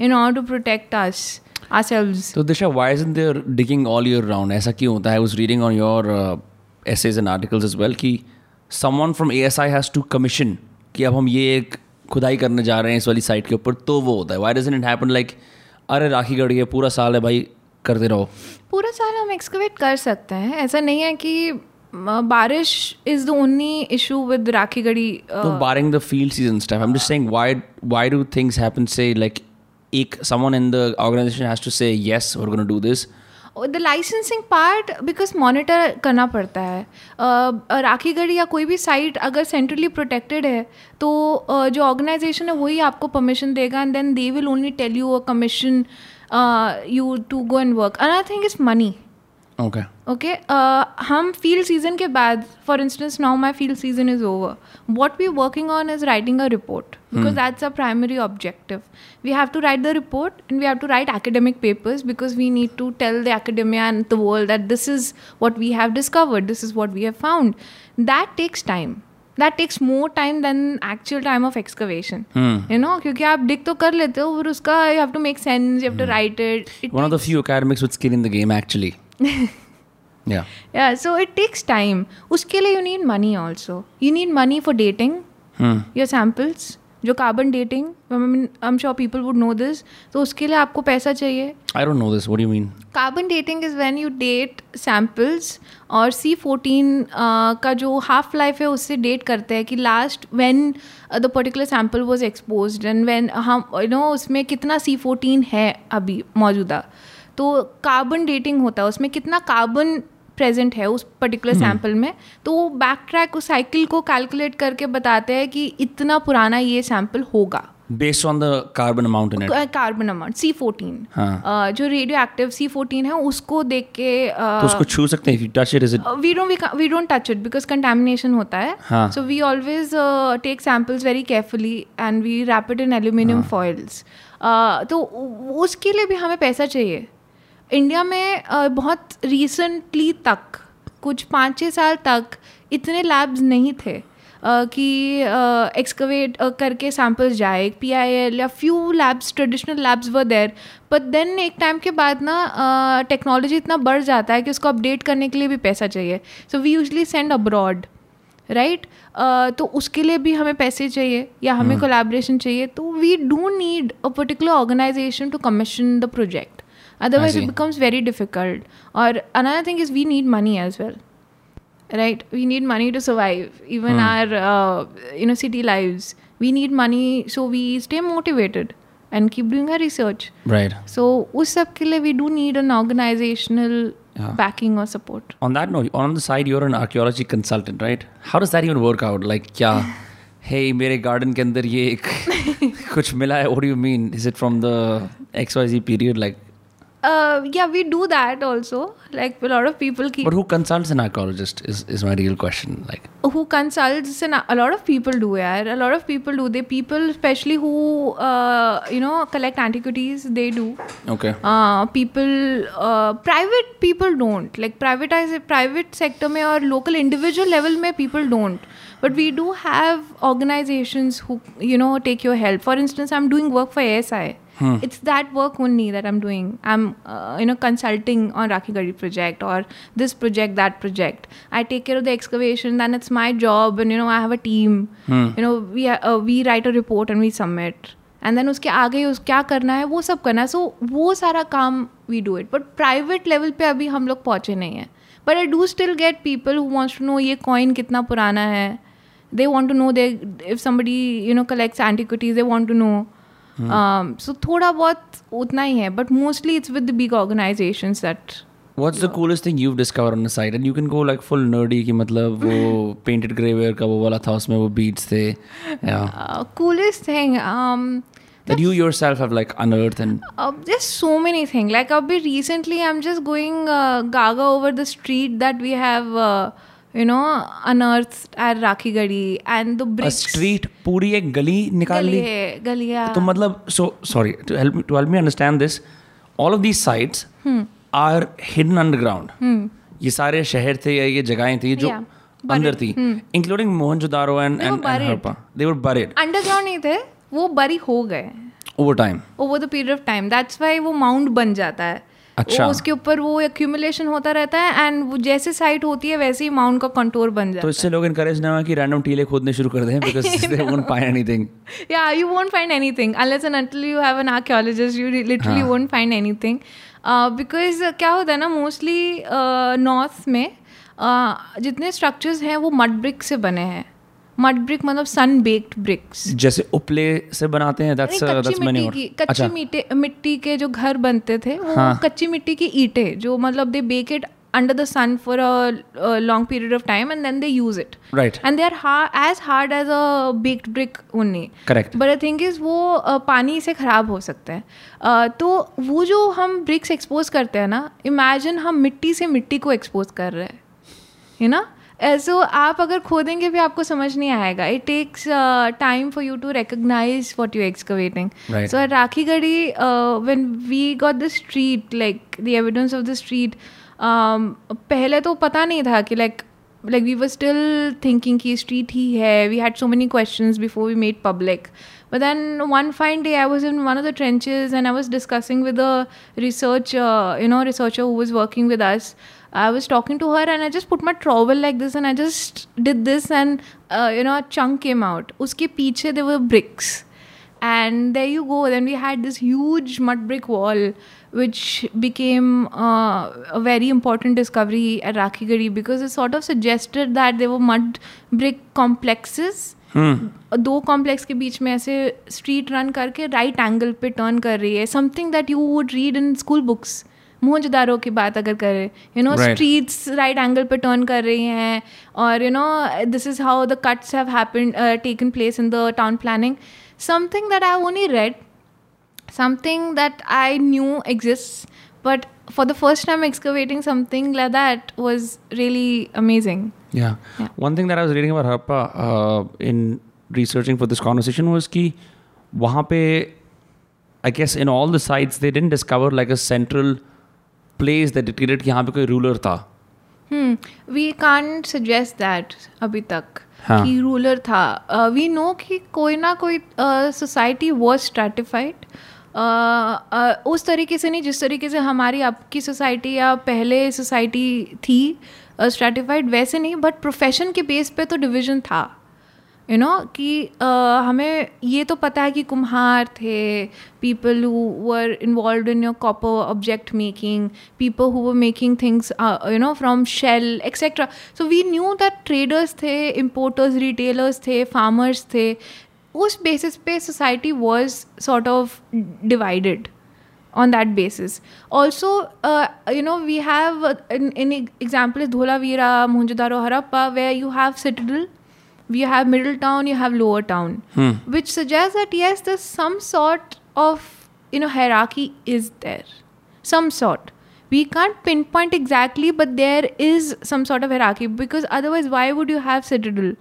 in order to protect us ourselves So Disha, why isn't there digging all year round? ऐसा क्यों होता है? I was reading on your uh, essays and articles as well कि someone from ASI has to commission कि अब हम ये एक खुदाई करने जा रहे हैं इस वाली साइट के ऊपर तो वो होता है why doesn't it happen like अरे राखी है पूरा साल है भाई करते रहो। पूरा साल हम एक्सकवेट कर सकते हैं। ऐसा नहीं है कि बारिश is the only issue with Rakhigarhi barring the field season stuff I am just saying why why do things happen say like एक someone in the organisation has to say yes we are gonna do this the licensing part because monitor करना पड़ता है। uh, राखी गढ़ी या कोई भी साइट अगर सेंट्रली प्रोटेक्टेड है तो uh, जो ऑर्गेनाइजेशन है वही आपको परमिशन देगा and then they will only tell you a commission you to go and work another thing is money okay okay हम फ़ील्ड सीज़न के बाद for instance now my field season is over what we working on is writing a report because that's a primary objective we have to write the report and we have to write academic papers because we need to tell the academia and the world that this is what we have discovered this is what we have found that takes time that takes more time than actual time of excavation you know क्योंकि आप dig तो कर लेते हो फिर उसका you have to make sense you have to write it, it one of the few academics with skin in the game actually yeah. Yeah so it takes time. उसके लिए you need money also. You need money for dating hmm. your samples. जो carbon dating I am sure people would know this तो उसके लिए आपको पैसा चाहिए। I don't know this. What do you mean? Carbon dating is when you date samples और सी फोर्टीन का जो हाफ़ लाइफ है उससे डेट करते हैं कि last when the particular sample was exposed and when हम यू नो उसमें कितना सी फोर्टीन है अभी मौजूदा। तो कार्बन डेटिंग होता है उसमें कितना कार्बन प्रेजेंट है उस पर्टिकुलर सैंपल में तो वो बैक ट्रैक उस साइकिल को कैलकुलेट करके बताते हैं कि इतना पुराना ये सैंपल होगा। On the carbon amount in carbon amount C fourteen. जो रेडियो एक्टिव सी फोर्टीन है उसको देख के तो उसको छू सकते हैं touch it is it we don't we don't touch it because contamination होता है। So we always take samples very carefully and we wrap it in aluminium foils तो उसके लिए भी हमें पैसा चाहिए। इंडिया में बहुत रिसेंटली तक कुछ पाँच छः साल तक इतने लैब्स नहीं थे कि एक्सकवेट करके सैम्पल्स जाए पी आई एल या few labs traditional labs were there but then एक टाइम के बाद ना टेक्नोलॉजी इतना बढ़ जाता है कि उसको अपडेट करने के लिए भी पैसा चाहिए। So we usually send abroad right तो उसके लिए भी हमें पैसे चाहिए या हमें कोलैबोरेशन चाहिए तो we do need a particular organisation to commission the project otherwise it becomes very difficult. Or another thing is we need money as well. Right? We need money to survive. Even hmm. our uh, you know city lives. We need money so we stay motivated and keep doing our research. Right. So us sab we do need an organizational yeah. backing or support. On that note on the side you're an archaeology consultant right? How does that even work out? Like yeah hey mere garden ke andar ye ek kuch mila hai? What do you mean? Is it from the xyz period? Like uh, yeah, we do that also. Like a lot of people keep. But who consults an archaeologist is, is my real question. Like who consults an, a lot of people do. Yeah, a lot of people do. They people especially who uh, you know collect antiquities they do. Okay. Uh, people uh, private people don't like privatized private sector may or local individual level may people don't. But we do have organizations who you know take your help. For instance, I'm doing work for ASI. It's that work only that i'm doing i'm uh, you know consulting on rakhi Gadi project or this project that project i take care of the excavation then it's my job and you know i have a team Hmm. you know we uh, we write a report and we submit and then उसके आगे उस क्या करना है वो सब करना है सो वो सारा काम we do it but private level पे अभी हम लोग पहुँचे नहीं हैं but I do still get people who wants to know ये कॉइन कितना पुराना है they want to know they if somebody you know collects antiquities they want to know so थोड़ा बहुत उतना ही है but mostly it's with the big organisations that What's the coolest thing you've discovered on the site? And you can go like full nerdy कि मतलब वो painted graveware का वो वाला था उसमें वो beads थे. Yeah. Coolest thing um That you yourself have like unearthed and Uh, there's so many things. Like I'll be recently, I'm just going uh, gaga over the street that we have, uh, you know unearth at Rakhigarhi and street पूरी एक गली निकाल गली है, गली तो मतलब so sorry to help to help me understand this all of these sites are hidden underground ये सारे शहर थे या ये जगहें थी जो अंदर थी इंक्लूडिंग मोहन जो दारो एंड हड़प्पा अंडरग्राउंड नहीं थे वो बरी हो गए। Over time over the period of time that's why वो माउंट बन जाता है। अच्छा। उसके ऊपर वो एक्यूमुलेशन होता रहता है एंड वो जैसे साइट होती है वैसे ही माउंट का कंटूर बन जाता तो इससे लोग इनकरेज ना हुआ कि रैंडम टीले खोदने शुरू कर दें because they won't find anything है yeah you won't find anything unless and until you have an archaeologist you re- literally हाँ. won't find anything uh, because uh, क्या होता है ना मोस्टली नॉर्थ में uh, जितने स्ट्रक्चर्स हैं वो मड ब्रिक से बने हैं मड ब्रिक मतलब सन बेक्ड ब्रिक्स जैसे उपले से बनाते हैं दैट्स दैट्स मैनी मिट्टी की कच्ची मिट्टी मिट्टी के जो घर बनते थे वो हाँ। कच्ची मिट्टी की ईंटें जो मतलब they bake it under the sun for a long period of time and then they use it right and they are as hard as a baked brick only correct but the thing is वो uh, पानी से ख़राब हो सकते हैं। तो वो जो हम ब्रिक्स एक्सपोज करते हैं ना इमेजिन हम मिट्टी से मिट्टी को एक्सपोज कर रहे हैं। यू ना ऐसो आप अगर खोदेंगे भी आपको समझ नहीं आएगा। It takes time for you to recognise what you excavating so Rakhigarhi when we got the street like the evidence of the street पहले तो पता नहीं था कि like like we were still thinking की स्ट्रीट ही है। We had so many question before we made public but then one fine day I was in one of the trenches and I was discussing with a research you know researcher who was working with us I was talking to her and I just put my trowel like this and I just did this and uh, you know a chunk came out उसके पीछे there were bricks and there you go then we had this huge mud brick wall which became uh, a very important discovery at Rakhigari because it sort of suggested that there were mud brick complexes दो कॉम्प्लेक्स के बीच में ऐसे स्ट्रीट रन करके राइट एंगल पे टर्न कर रही है something that you would read in school books मोहजदारों की बात अगर करें you know streets right angle पे टर्न कर रही हैं और you know this is how the cuts have happened taken place in the town planning something that I only read something that I knew exists, but for the first time excavating something like that was really amazing. Yeah. Yeah. One thing that I was reading about Harappa uh, in researching for this conversation was कि वहाँ पे I guess in all the sites they didn't discover like a central place that dictated कि यहाँ पे कोई रूलर था. वी We सजेस्ट दैट अभी तक हाँ. कि रूलर था वी नो कि कोई ना कोई सोसाइटी वॉज़ स्ट्रेटिफाइड उस तरीके से नहीं जिस तरीके से हमारी आपकी सोसाइटी या पहले सोसाइटी थी स्ट्रेटिफाइड वैसे नहीं बट प्रोफेशन के बेस पे तो डिवीज़न था यू you नो know, कि हमें ये तो पता है कि कुम्हार थे people who were involve in your copper object making people who were making things you know from shell etcetera so we knew that traders थे इम्पोर्टर्स रिटेलर्स थे फार्मर्स थे उस बेसिस पे society was sort of divided that basis. Also, uh, you know, we have uh, an, an example is Dholavira, Mohenjo-daro, Harappa, where you have citadel, you have middle town, you have lower town, hmm. which suggests that yes, there's some sort of you know hierarchy is there, some sort. We can't pinpoint exactly, but there is some sort of hierarchy because otherwise, why would you have citadel?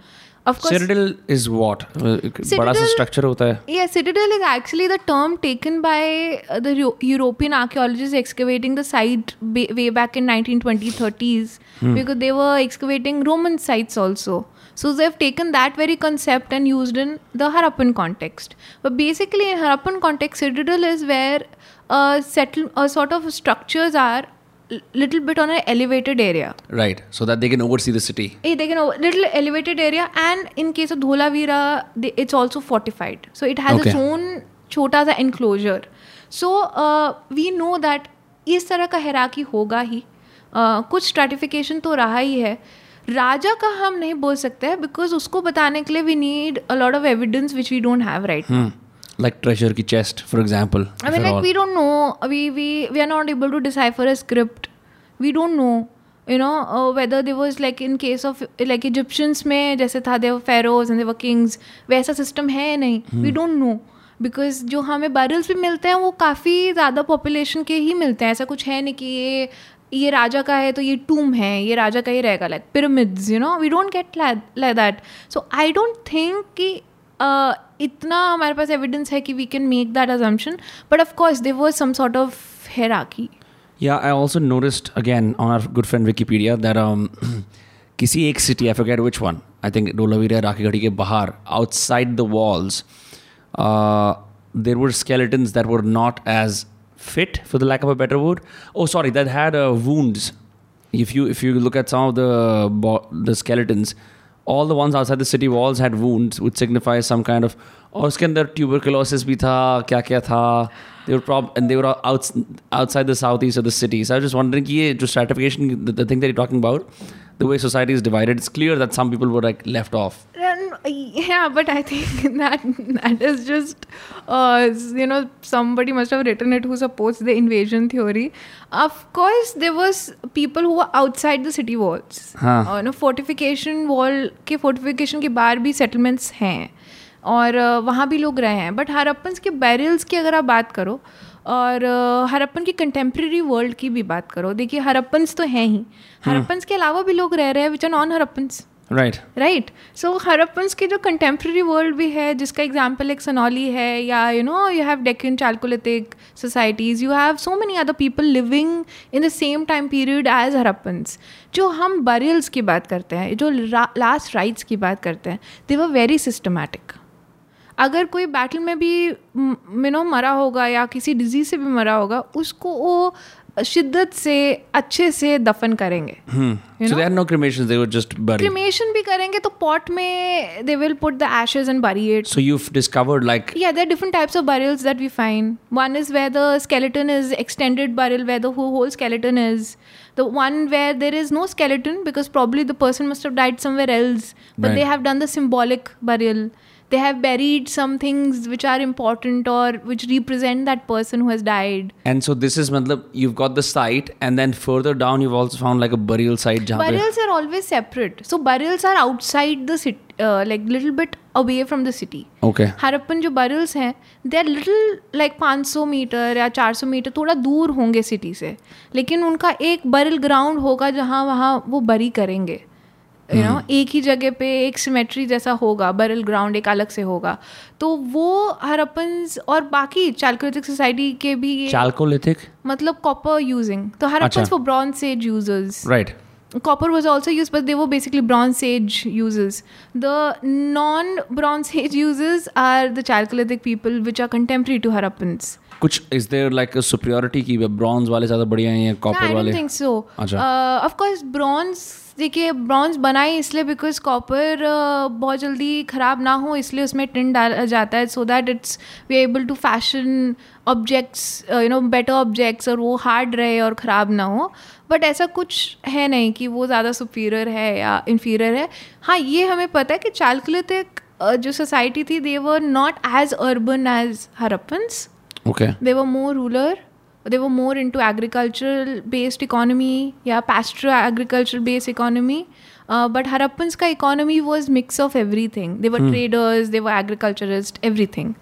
Of course, citadel is what? Uh, citadel, structure hota hai. Yeah, citadel is actually the term taken by uh, the European archaeologists excavating the site ba- way back in 1920s, 30s hmm. because they were excavating Roman sites also. So they've taken that very concept and used in the Harappan context. But basically, in Harappan context, citadel is where uh, settle, uh, sort of structures are little bit on an elevated area. right so that they can oversee the city Eh, they can o- little elevated area and in case of Dholavira they, it's also fortified so it has Okay. its own छोटा सा enclosure so uh, we know that इस तरह का हेराकी होगा ही uh, कुछ स्ट्रेटिफिकेशन तो रहा ही है राजा का हम नहीं बोल सकते हैं बिकॉज़ उसको बताने के लिए we need a lot of evidence which we don't have right hmm. like treasure की chest for example I mean, like all. we don't know. We we we are not able to decipher a script. We don't know. You know uh, whether there was like in case of like Egyptians में जैसे था there were pharaohs and there were kings वैसा system है नहीं. We don't know. बिकॉज़ जो हमें बैरल्स भी मिलते हैं वो काफ़ी ज़्यादा पॉपुलेशन के ही मिलते हैं ऐसा कुछ है नहीं कि ये ये राजा का है तो ये टूम है, ये राजा का ही रहेगा like pyramids you know we don't get like that so I don't think कि इतना हमारे पास एविडेंस है कि we can make that assumption but of course they was some sort of hierarchy या I also noticed again on our good friend Wikipedia that किसी एक city I forget which one I think Dholavira Rakhigarhi के बाहर outside the walls there were skeletons that were not as fit, for the lack of a better word. Oh, sorry, that had uh, wounds. If you if you look at some of the bo- the skeletons, all the ones outside the city walls had wounds, which signify some kind of. और उसके अंदर tuberculosis भी था क्या क्या था they were prob and they were out, outside the southeast of the city so I was just wondering कि ये जो stratification the, the thing that you're talking about the way society is divided it's clear that some people were like left off yeah but i think that that is just uh, you know somebody must have written it who supports the invasion theory of course there was people who were outside the city walls हाँ. uh, no fortification wall के fortification के बाहर भी settlements हैं और uh, वहाँ भी लोग रहे हैं बट हरप्पन्स के बैरल्स की अगर आप बात करो और हरप्पन की कंटेम्प्रेरी वर्ल्ड की भी बात करो। देखिए हरप्पन्स तो हैं ही। हरप्पन्स के अलावा भी लोग रह रहे हैं which are non Harappans right right so Harappans की जो कंटेम्प्रेरी वर्ल्ड भी है जिसका एग्ज़ाम्पल एक सनौली है या you know you have Deccan chalcolithic societies you have so many other people living in the same time period as Harappans. जो हम बरियल्स की बात करते हैं जो लास्ट राइट्स की बात करते हैं दे वर वेरी सिस्टमैटिक अगर कोई बैटल में भी मिनो मरा होगा या किसी डिज़ीज़ से भी मरा होगा उसको वो शिद्दत से अच्छे से दफन करेंगे क्रिमेशन भी करेंगे तो पॉट में they will put the ashes and bury so you discovered like या there different types of burials that we find one is where the skeleton is extended burial where the whole skeleton is the one where there is no skeleton because probably the person must have somewhere else but they have done the symbolic burial they have buried some things which are important or which represent that person who has died and so this is matlab you've got the site and then further down you've also found like a burial site जहाँ burials are always separate so burials are outside the city uh, like little bit away from the city okay Harappan जो बरल्स हैं they are little like 500 metre या 400 मीटर थोड़ा दूर होंगे सिटी से लेकिन उनका एक बरल ग्राउंड होगा जहाँ वहाँ वो बरी करेंगे यू नो hmm. एक ही जगह पे एक सिमेट्री जैसा होगा बरल ग्राउंड एक अलग से होगा। तो वो हरप्पन और बाकी चालकोलिथिक सोसाइटी के भी चालकोलिथिक मतलब कॉपर यूजिंग तो Harappan for bronze age users right copper was also use but they वो basically bronze age use the non bronze age use are the chalcolithic people which are contemporary to Harappan कुछ is there like a superiority की ब्रॉन्ज वाले ज़्यादा बढ़िया हैं या कॉपर वाले? I think so of course bronze देखिए ब्रॉन्ज बनाई इसलिए बिकॉज़ कॉपर बहुत जल्दी ख़राब ना हो इसलिए उसमें टिन डाला जाता है so that it's we able to fashion objects you know better objects और वो हार्ड रहे और ख़राब ना हो। बट ऐसा कुछ है नहीं कि वो ज़्यादा सुपीरियर है या इन्फीरियर है। हाँ ये हमें पता है कि चालकुलितिक जो सोसाइटी थी they were not as urban as Harappans. Okay they were more rural they were more into agricultural based economy या pastoral agriculture based economy but Harappans का economy was mix of everything they were traders they were agriculturist everything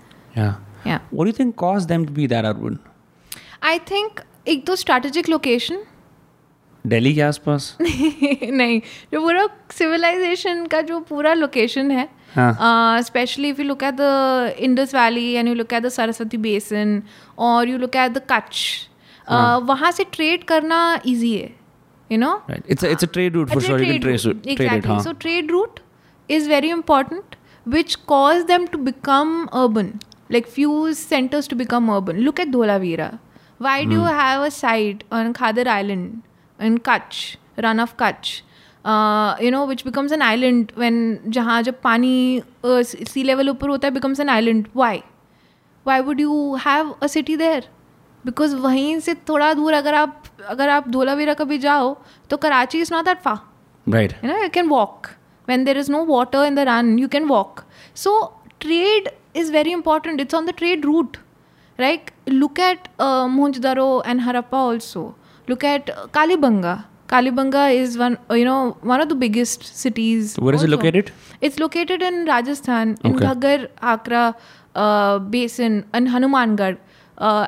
I think एक तो स्ट्रेटेजिक लोकेशन डेली के आसपास? नहीं जो पूरा सिविलाइजेशन का जो पूरा लोकेशन है specially if you look at the Indus valley and you look at the Saraswati basin और you look at the Kutch वहाँ से ट्रेड करना ईजी है you know it's trade route so trade route is very important which cause them to become urban like few centres to become urban look at Dholavira why do have a site on Khadir island in Kutch Rann of Kutch you know which becomes an island when जहाँ जब पानी सी लेवल ऊपर होता है becomes an island why why would you have a city there because वहीं से थोड़ा दूर अगर आप अगर आप धोलावीरा कभी जाओ तो Karachi is not that far right you know you can walk when there is no water in the Rann you can walk so trade is very important it's on the trade route right look at Mohenjodaro and Harappa also look at Kalibangan kalibanga is one uh, you know one of the biggest cities where also. is it located it's located in rajasthan in Okay. ghaggar akra uh, basin and hanumangarh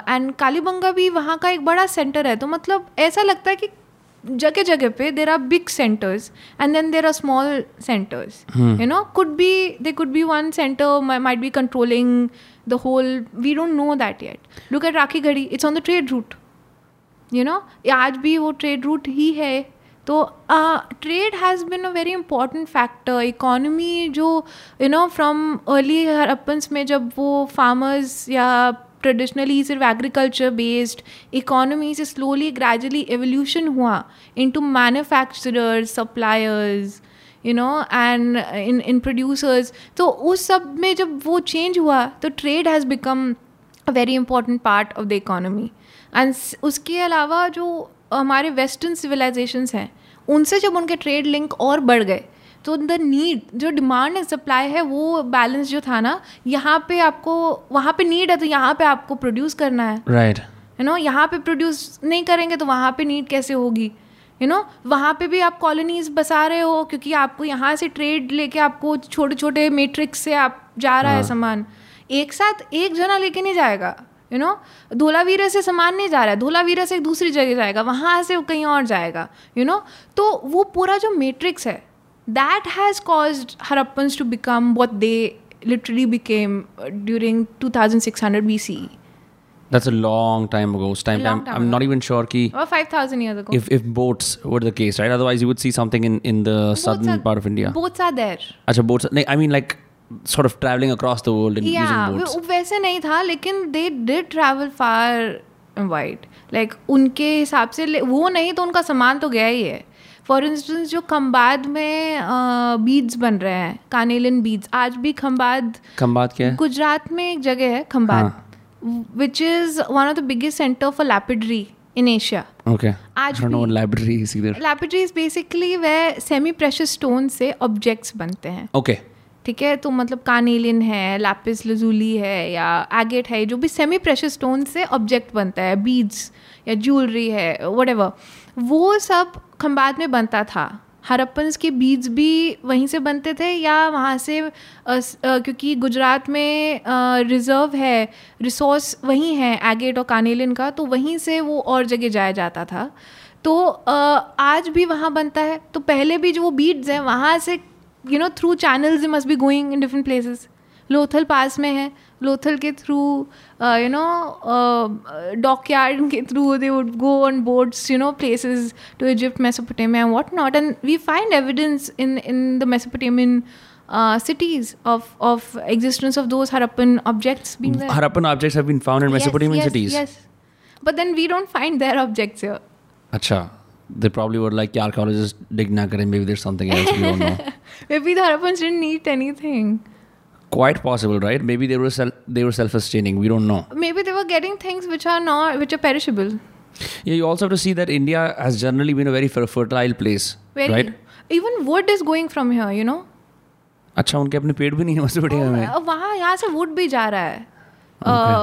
and Kalibangan भी वहाँ का एक बड़ा सेंटर है तो मतलब ऐसा लगता है कि जगह जगह पे there are big centres and then there are small centres you know could be they could be one centre might be controlling the whole we don't know that yet look at Rakhigarhi it's on the trade route you know आज भी वो ट्रेड रूट ही है। तो trade has been a very important factor economy जो you know from early Harappans में जब वो फार्मर्स या ट्रेडिशनली सिर्फ़ एग्रीकल्चर बेस्ड इकोनॉमी से स्लोली ग्रेजुअली एवोल्यूशन हुआ into manufacturers suppliers you know and in in producers तो उस सब में जब वो चेंज हुआ तो trade has become a very important part of the economy and उसके अलावा जो हमारे वेस्टर्न सिविलाइजेशंस हैं उनसे जब उनके ट्रेड लिंक और बढ़ गए तो द नीड जो डिमांड एंड सप्लाई है वो बैलेंस जो था ना यहाँ पे आपको वहाँ पे नीड है तो यहाँ पे आपको प्रोड्यूस करना है। राइट यू नो यहाँ पे प्रोड्यूस नहीं करेंगे तो वहाँ पे नीड कैसे होगी? यू नो वहाँ पे भी आप कॉलोनीज बसा रहे हो क्योंकि आपको यहाँ से ट्रेड लेके आपको छोटे छोटे मेट्रिक्स से आप जा रहा है। सामान। एक साथ एक जना लेके नहीं जाएगा। यू नो धोलावीरा से सामान नहीं जा रहा है धोलावीरा से एक दूसरी जगह जाएगा वहाँ से कहीं और जाएगा यू नो तो वो पूरा जो मेट्रिक्स है that has caused Harappans to become what they literally became during two thousand six hundred B C that's a long time ago उस time time time I'm ago. not even sure और five thousand year ago if if boats were the case right otherwise you would see something in in the boats southern are, part of India boats are there अच्छा boats नहीं I mean like sort of traveling across the world and या using boats. वैसे नहीं था लेकिन they did travel far wide like उनके हिसाब से वो नहीं तो उनका सामान तो गया ही है। फॉर इंस्टेंस जो खम्बाद में बीड्स बन रहे हैं कानेलिन बीड्स आज भी खम्बाद खम्बात क्या है? गुजरात में एक जगह है Khambhat which is one of the biggest centre for lapidary in Asia okay. आज I don't know what library is either. Is basically वह सेमी प्रेशस स्टोन से ऑब्जेक्ट्स बनते हैं। Okay. ठीक है? तो मतलब कानेलिन है लैपिस लजूली है या एगेट है जो भी सेमी प्रेशस स्टोन से ऑब्जेक्ट बनता है बीड्स या ज्वेलरी है वट वो सब खम्बात में बनता था। हरप्पन्स के बीड्स भी वहीं से बनते थे या वहाँ से स- अ, क्योंकि गुजरात में आ, रिज़र्व है रिसोर्स वहीं है एगेट और कानेलिन का तो वहीं से वो और जगह जाया जाता था। तो आज भी वहाँ बनता है। तो पहले भी जो वो बीड्स हैं वहाँ से You know through channels must be going in different places Lothal पास में है लोथल के थ्रू यू नो डॉकयार्ड के through they would go on boats you know places to Egypt Mesopotamia and whatnot and we find evidence in in the mesopotamian uh, cities of of existence of those harappan objects being there Harappan objects have been found in Yes, Mesopotamian yes, cities. yes but then we don't find their objects here Acha. They probably were like, "Yeah, archaeologists dig na kare. Maybe there's something else we don't know. maybe the harappans didn't need anything Quite possible, right? Maybe they were self they were self-sustaining. We don't know. maybe they were getting things which are not which are perishable Yeah, you also have to see that India has generally been a very fertile place, Very. right? Even wood is going from here, you know. अच्छा उनके अपने पेड़ भी नहीं है मेसोपोटामिया में Uh, वहाँ यहाँ से वुड भी जा रहा है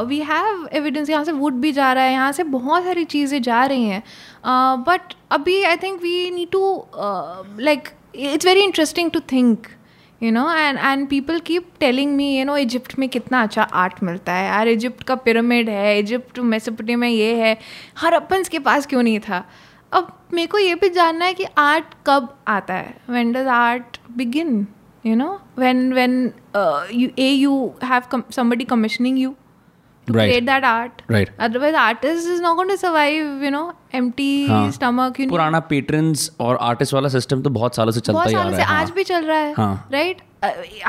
वी हैव एविडेंस यहाँ से वुड भी जा रहा है यहाँ से बहुत सारी चीज़ें जा रही हैं। बट अभी I think we need to like it's very interesting to think you know and and people keep telling me you know Egypt में कितना अच्छा आर्ट मिलता है। यार इजिप्ट का पिरामिड है इजिप्ट मेसोपोटामिया में ये है। हरप्पन्स के पास क्यों नहीं था? अब मेरे को ये भी जानना है कि आर्ट कब आता है? When does art begin you know when when uh, you a you have com- somebody commissioning you? To Right. create that art Right. otherwise artist is not going to survive you know empty हाँ. stomach you need पुराना patrons और artist वाला system तो बहुत सालों से चलता बहुत ही आ सालों रहा से है आज हाँ. भी चल रहा है हाँ. राइट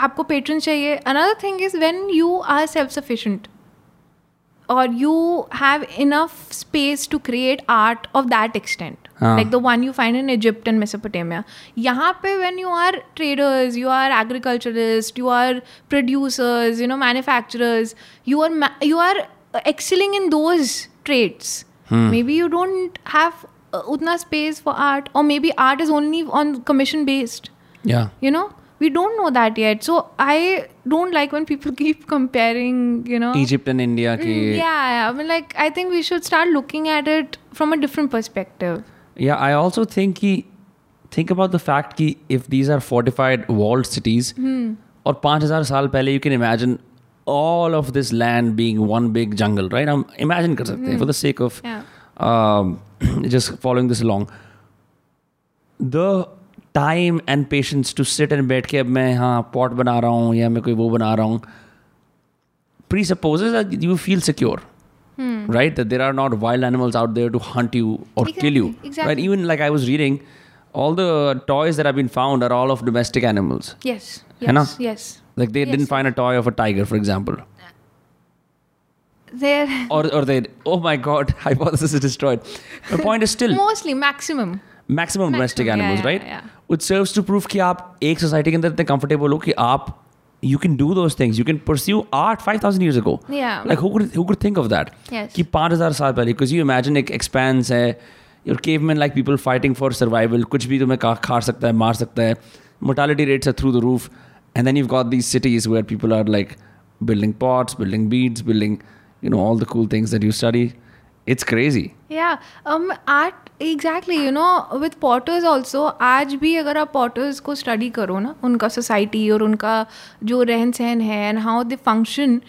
आपको पेट्रन चाहिए Another thing is when you are self sufficient. or you have enough space to create art of that extent हाँ. like the one you find in egypt and mesopotamia यहाँ पे when you are traders you are agriculturists you are producers you know manufacturers you are ma- you are excelling in those trades maybe you don't have uh, utna space for art or maybe art is only on commission based Yeah. you know we don't know that yet so i don't like when people keep comparing you know Egypt and India की Mm, yeah, yeah. I mean, like, I think we should start looking at it from a different perspective. या आई ऑल्सो थिंक की थिंक अबाउट द फैक्ट कि if these are fortified world cities और पाँच हज़ार साल पहले you can imagine all of this land being one big jungle right हम इमेजिन कर सकते हैं for the sake of just following this long the time and patience to sit and बैठ के अब मैं यहाँ पॉट बना रहा हूँ या मैं कोई वो बना रहा हूँ presupposes you feel secure secure. Right? That there are not wild animals out there to hunt you or kill you. Exactly, exactly. Right? Even like I was reading, all the toys that have been found are all of domestic animals. Yes. है ना? Yes. Yes. Like they didn't Yes. find a toy of a tiger, for example. They're Or or they oh my god, hypothesis is destroyed. The point is still mostly maximum. maximum domestic Maximum, animals, yeah, right? yeah, yeah. Which serves to prove कि आप एक society के अंदर इतने comfortable हो कि आप you can do those things. You can pursue art 5,000 years ago. Yeah. Like who could who could think of that? Yes. Ki 5,000 saal pehle. Because you imagine it expands hai. Your cavemen like people fighting for survival. Kuch bhi tumhe kha, kha sakta hai, maar sakta hai. Mortality rates are through the roof. And then you've got these cities where people are like building pots, building beads, building, you know, all the cool things that you study. It's crazy. Yeah. Um, art Exactly. You know with potters also आज भी अगर आप पॉटर्स को स्टडी करो ना उनका सोसाइटी और उनका जो रहन सहन है एंड हाउ they फ़ंक्शन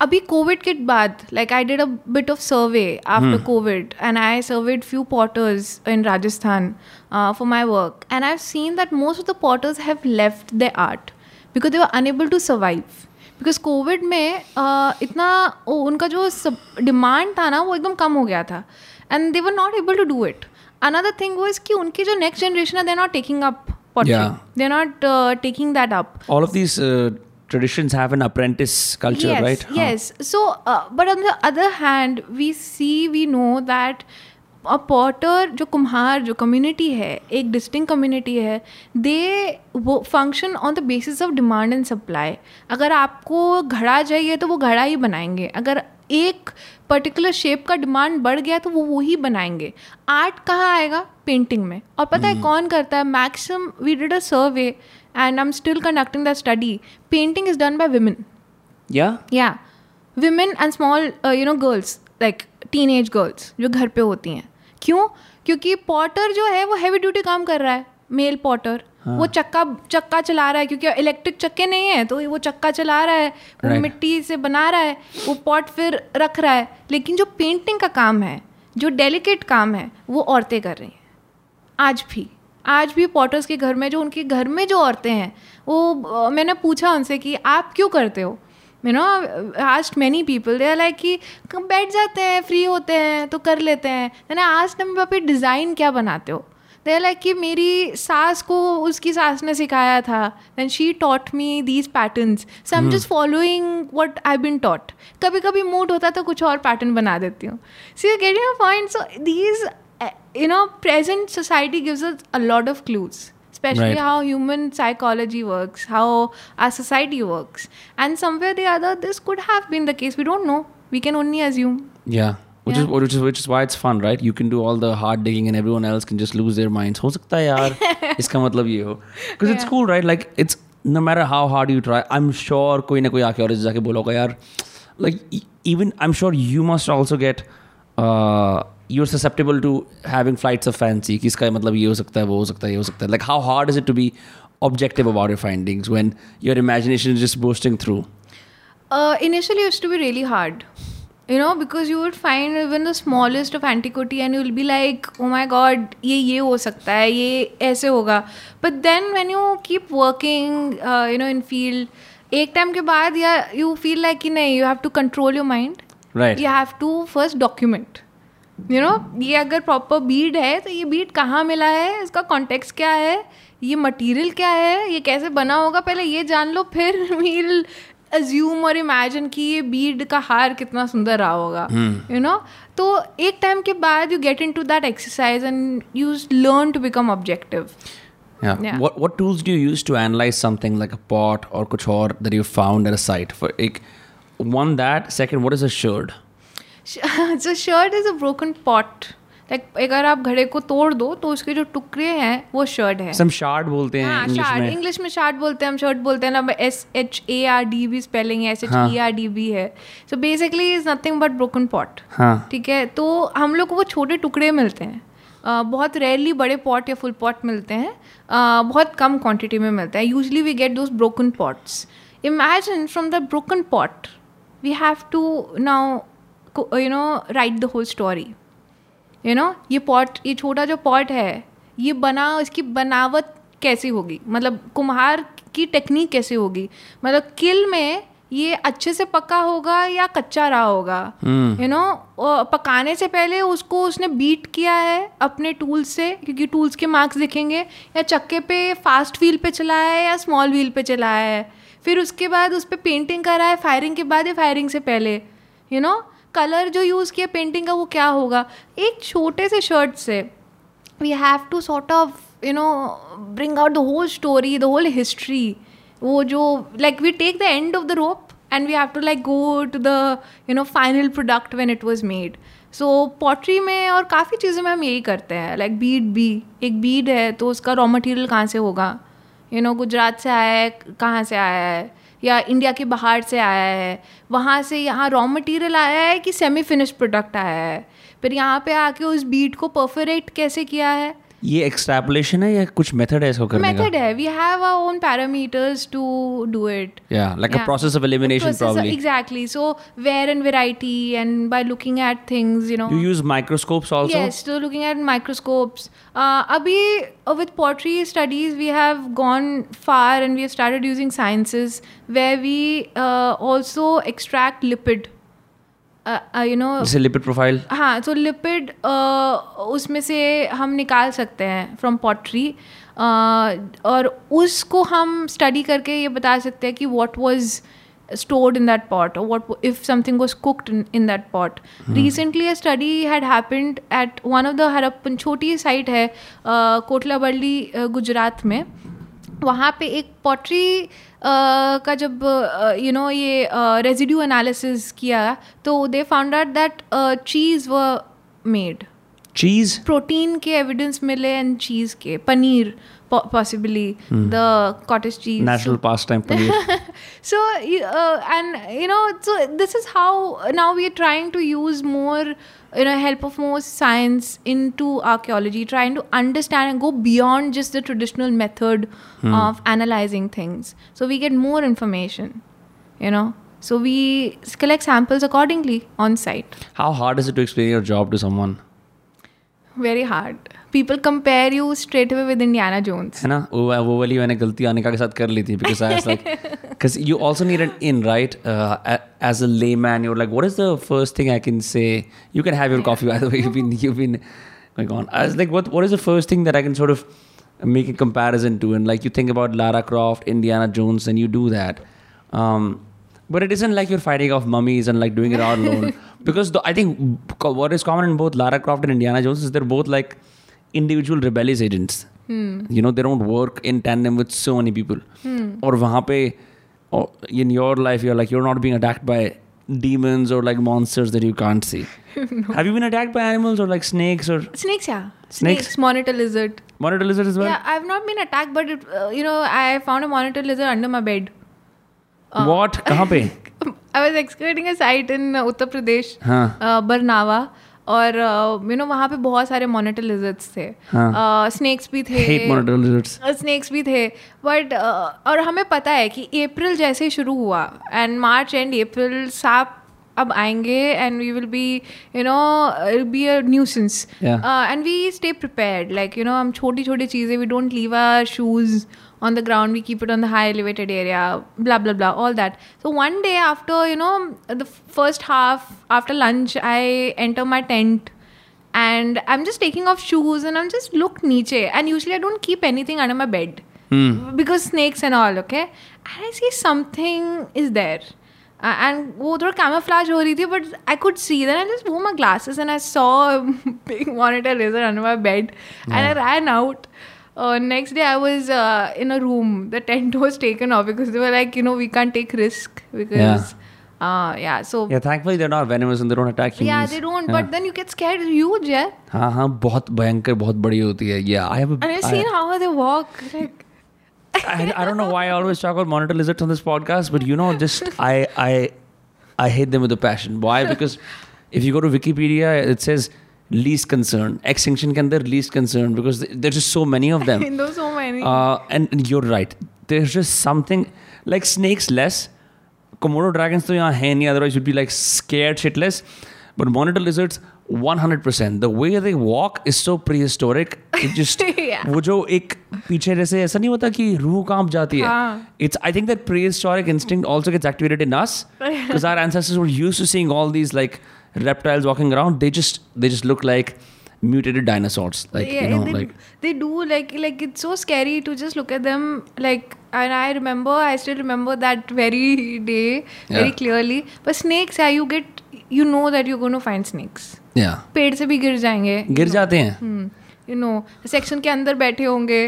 अभी कोविड के बाद like I did a bit of survey after COVID and I surveyed few potters in Rajasthan for my work and I have seen that most of the potters have left the art because they were unable to survive because COVID में uh, इतना ओ, उनका जो डिमांड था ना वो एकदम कम हो गया था। And they were not able to do it another thing was कि उनकी जो नेक्स्ट जनरेशन है they not taking up. Pottery they not taking that up all of these uh, traditions have an apprentice culture, yes, right? Huh. Yes. So, uh, but on the other hand, we see, we know that a potter जो कुम्हार जो कम्युनिटी है एक डिस्टिंग कम्युनिटी है दे वो function on the basis of demand and supply अगर आपको घड़ा चाहिए तो वो घड़ा ही बनाएँगे अगर एक पर्टिकुलर शेप का डिमांड बढ़ गया तो वो वही बनाएँगे। आर्ट कहाँ आएगा? पेंटिंग में। और पता है कौन करता है? Maximum we did a survey and I am still conducting the study painting is done by women Yeah. yeah. Women and small uh, you know girls like teenage girls जो घर पे होती हैं। क्यों? क्योंकि पॉटर जो है वो हैवी ड्यूटी काम कर रहा है। मेल पॉटर वो चक्का चक्का चला रहा है क्योंकि इलेक्ट्रिक चक्के नहीं है तो वो चक्का चला रहा है वो Right. मिट्टी से बना रहा है वो पॉट फिर रख रहा है। लेकिन जो पेंटिंग का काम है जो डेलिकेट काम है वो औरतें कर रही हैं। आज भी आज भी पॉटर्स के घर में जो उनके घर में जो औरतें हैं वो मैंने पूछा उनसे कि आप क्यों करते हो? You know asked many people they are like कि बैठ जाते हैं फ्री होते हैं तो कर लेते हैं। मैंने आज मम्मी पापा डिज़ाइन क्या बनाते हो? दे लाइक कि मेरी सास को उसकी सास ने सिखाया था then she taught me these patterns so I am just following what I been taught कभी कभी मूड होता तो कुछ और पैटर्न बना देती हूँ see you getting a point so these you know present society gives us a lot of clues especially Right. how human psychology works how our society works and somewhere or the other this could have been the case we don't know we can only assume Yeah. which yeah. is which is which is why it's fun right? You can do all the hard digging and everyone else can just lose their minds. Ho sakta yaar. Iska matlab ye ho. Because yeah. it's cool right? Like it's no matter how hard you try i'm sure koi na koi aake jaake bologa yaar like even i'm sure you must also get uh you're susceptible to having flights of fancy. Kiska matlab ye ho sakta hai wo ho sakta hai ye ho sakta hai. Like how hard is it to be objective about your findings when your imagination is just bursting through? Uh, initially it used to be really hard. You know because you would find even the smallest of antiquity and will be like oh my god ये ये हो सकता है ये ऐसे होगा but then when you keep working you know in field एक टाइम के बाद या यू फील लाइक कि नहीं you have to control your mind you have to first document you know ये अगर प्रॉपर बीड है तो ये बीड कहाँ मिला है इसका कॉन्टेक्स क्या है ये मटेरियल क्या है ये कैसे बना होगा पहले ये जान लो फिर वील अज्यूम और इमेजिन कि ये बीड का हार कितना सुंदर रहा होगा यू नो तो एक टाइम के बाद you get into that exercise and you learn to become objective Yeah. Yeah. What what tools do you use to analyze something like a pot or kuch aur that you found at a site? For like, one that second, what is a sherd? so sherd is a broken pot like अगर आप घड़े को तोड़ दो तो उसके जो टुकड़े हैं वो शर्ट है। Some shard बोलते हैं हाँ में. इंग्लिश में शार्ट बोलते हैं हम शर्ट बोलते हैं ना S H A R D भी स्पेलिंग है S H E R D भी है। So basically is nothing but broken pot हाँ. ठीक है? तो हम लोग को वो छोटे टुकड़े मिलते हैं। बहुत रेयरली बड़े पॉट या फुल पॉट मिलते हैं। बहुत कम क्वांटिटी में मिलते हैं। Usually we get those broken pots imagine from the broken pot we have to now you know write the whole story you know ये पॉट ये छोटा जो पॉट है ये बना इसकी बनावट कैसी होगी? मतलब कुम्हार की टेक्निक कैसी होगी? मतलब किल में ये अच्छे से पका होगा या कच्चा रहा होगा? यू नो पकाने से पहले उसको उसने बीट किया है अपने टूल्स से क्योंकि टूल्स के मार्क्स दिखेंगे या चक्के पे फास्ट व्हील पे चलाया है या स्मॉल व्हील पे चलाया है। फिर उसके बाद उस पर पेंटिंग करा है फायरिंग के बाद या फायरिंग से पहले। यू नो कलर जो यूज़ किया पेंटिंग का वो क्या होगा? एक छोटे से शर्ट से we have to sort of you know bring out the whole story the whole history वो जो like we take the end of the rope and we have to like go to the you know final product when it was made so pottery में और काफ़ी चीज़ों में हम यही करते हैं लाइक बीड बी एक बीड है तो उसका रॉ मटेरियल कहाँ से होगा? यू नो गुजरात से आया है, कहाँ से आया है? या इंडिया के बाहर से आया है, वहाँ से यहाँ रॉ मटेरियल आया है कि सेमी फिनिश प्रोडक्ट आया है? फिर यहाँ पे आके उस बीट को परफोरेट कैसे किया है? ये एक्सट्रैपुलेशन है या कुछ मेथड है इसको करने का मेथड है we have our own parameters to do it Yeah, like a process of elimination probably. exactly so wear and variety and by looking at things you know You use microscopes also? Yes, so looking at microscopes. Uh, abhi, uh, with pottery studies, we have gone far and we have started using sciences where we uh, Uh, uh, you know जैसे लिपिड प्रोफ़ाइल हाँ तो लिपिड uh, उसमें से हम निकाल सकते हैं फ्रॉम पॉटरी और उसको हम स्टडी करके ये बता सकते हैं कि what was stored in that pot what if something was cooked in that pot recently a study had happened at one of the Harappan छोटी साइट है कोटला बल्ली गुजरात में. वहाँ पे एक पॉटरी का जब यू नो ये रेजिड्यू एनालिसिस किया तो they found out that cheese was made cheese protein के एविडेंस मिले एंड चीज़ के paneer. possibly mm. the cottage cheese. National pastime paneer. so uh, and you know so this is how now we are trying to use more you know help of more science into archaeology trying to understand and go beyond just the traditional method mm. of analyzing things so we get more information you know so we collect samples accordingly on site how hard is it to explain your job to someone very hard People compare you straight away with Indiana Jones. है ना वो वो वाली मैंने गलती आने के साथ कर ली थी because I was like because you also need an in right uh, a- as a layman you're like what is the first thing I can say you can have your coffee by the way you've been you've been going on I was like what what is the first thing that I can sort of make a comparison to and like you think about Lara Croft Indiana Jones and you do that um, but it isn't like you're fighting off mummies and like doing it all alone because the, I think co- what is common in both Lara Croft and Indiana Jones is they're both like individual rebellious agents. Hmm. You know they don't work in tandem with so many people. Hmm. Or wahan pe in your life you're like you're not being attacked by demons or like monsters that you can't see. No. have you been attacked by animals or like snakes or snakes yeah. Snakes, snakes? Monitor lizard. Monitor lizard as well? Yeah i've not been attacked but it, uh, you know i found a monitor lizard under my bed. Uh, what? kahan i was excavating a site in uttar pradesh huh. और यू नो वहाँ पे बहुत सारे मॉनिटर लिजर्ड्स थे। हाँ. स्नेक्स भी थे. स्नेक्स भी थे। बट और हमें पता है कि अप्रैल जैसे ही शुरू हुआ एंड मार्च एंड अप्रैल सांप अब आएँगे and we will be you know be a nuisance and we stay prepared like you know हम छोटी छोटी चीज़ें we don't leave our shoes on the ground we keep it on the high elevated area blah blah blah all that so one day after you know the first half after lunch i enter my tent and i'm just taking off shoes and i'm just look niche and usually i don't keep anything under my bed because snakes and all okay and i see something is there uh, and वो थोड़ा camouflage हो रही थी but I could see then I just wore my glasses and I saw a big monitor laser under my bed and I ran out uh, next day I was uh, in a room the tent was taken off because they were like you know we can't take risk because uh, yeah so Yeah, thankfully they're not venomous and they don't attack humans. yeah they don't but then you get scared it's huge yeah हाँ हाँ बहुत भयंकर बहुत बड़ी होती है yeah I have a and I've I- seen how they walk like I, I don't know why I always talk about monitor lizards on this podcast, but you know, just I I I hate them with a passion. Why? Because if you go to Wikipedia, it says least concern. Extinction can their least concern because th- there's just so many of them. there's so many Uh, and, and you're right. There's just something like snakes less. Komodo dragons तो यहाँ है नहीं otherwise you'd be like scared shitless. But monitor lizards 100%. The way they walk is so prehistoric. It just Yeah. वो जो एक पीछे जैसे ऐसा नहीं होता कि रूह कांप जाती है हाँ. It's I think that prehistoric instinct also gets activated in us because our ancestors were used to seeing all these like reptiles walking around. They just they just look like mutated dinosaurs. Like yeah, you know they, like they do like like it's so scary to just look at them like and I remember I still remember that very day very Yeah. clearly but snakes yeah you get you know that you're going to find snakes yeah. पेड़ से भी गिर जाएँगे गिर जाते हैं यू नो सेक्शन के अंदर बैठे होंगे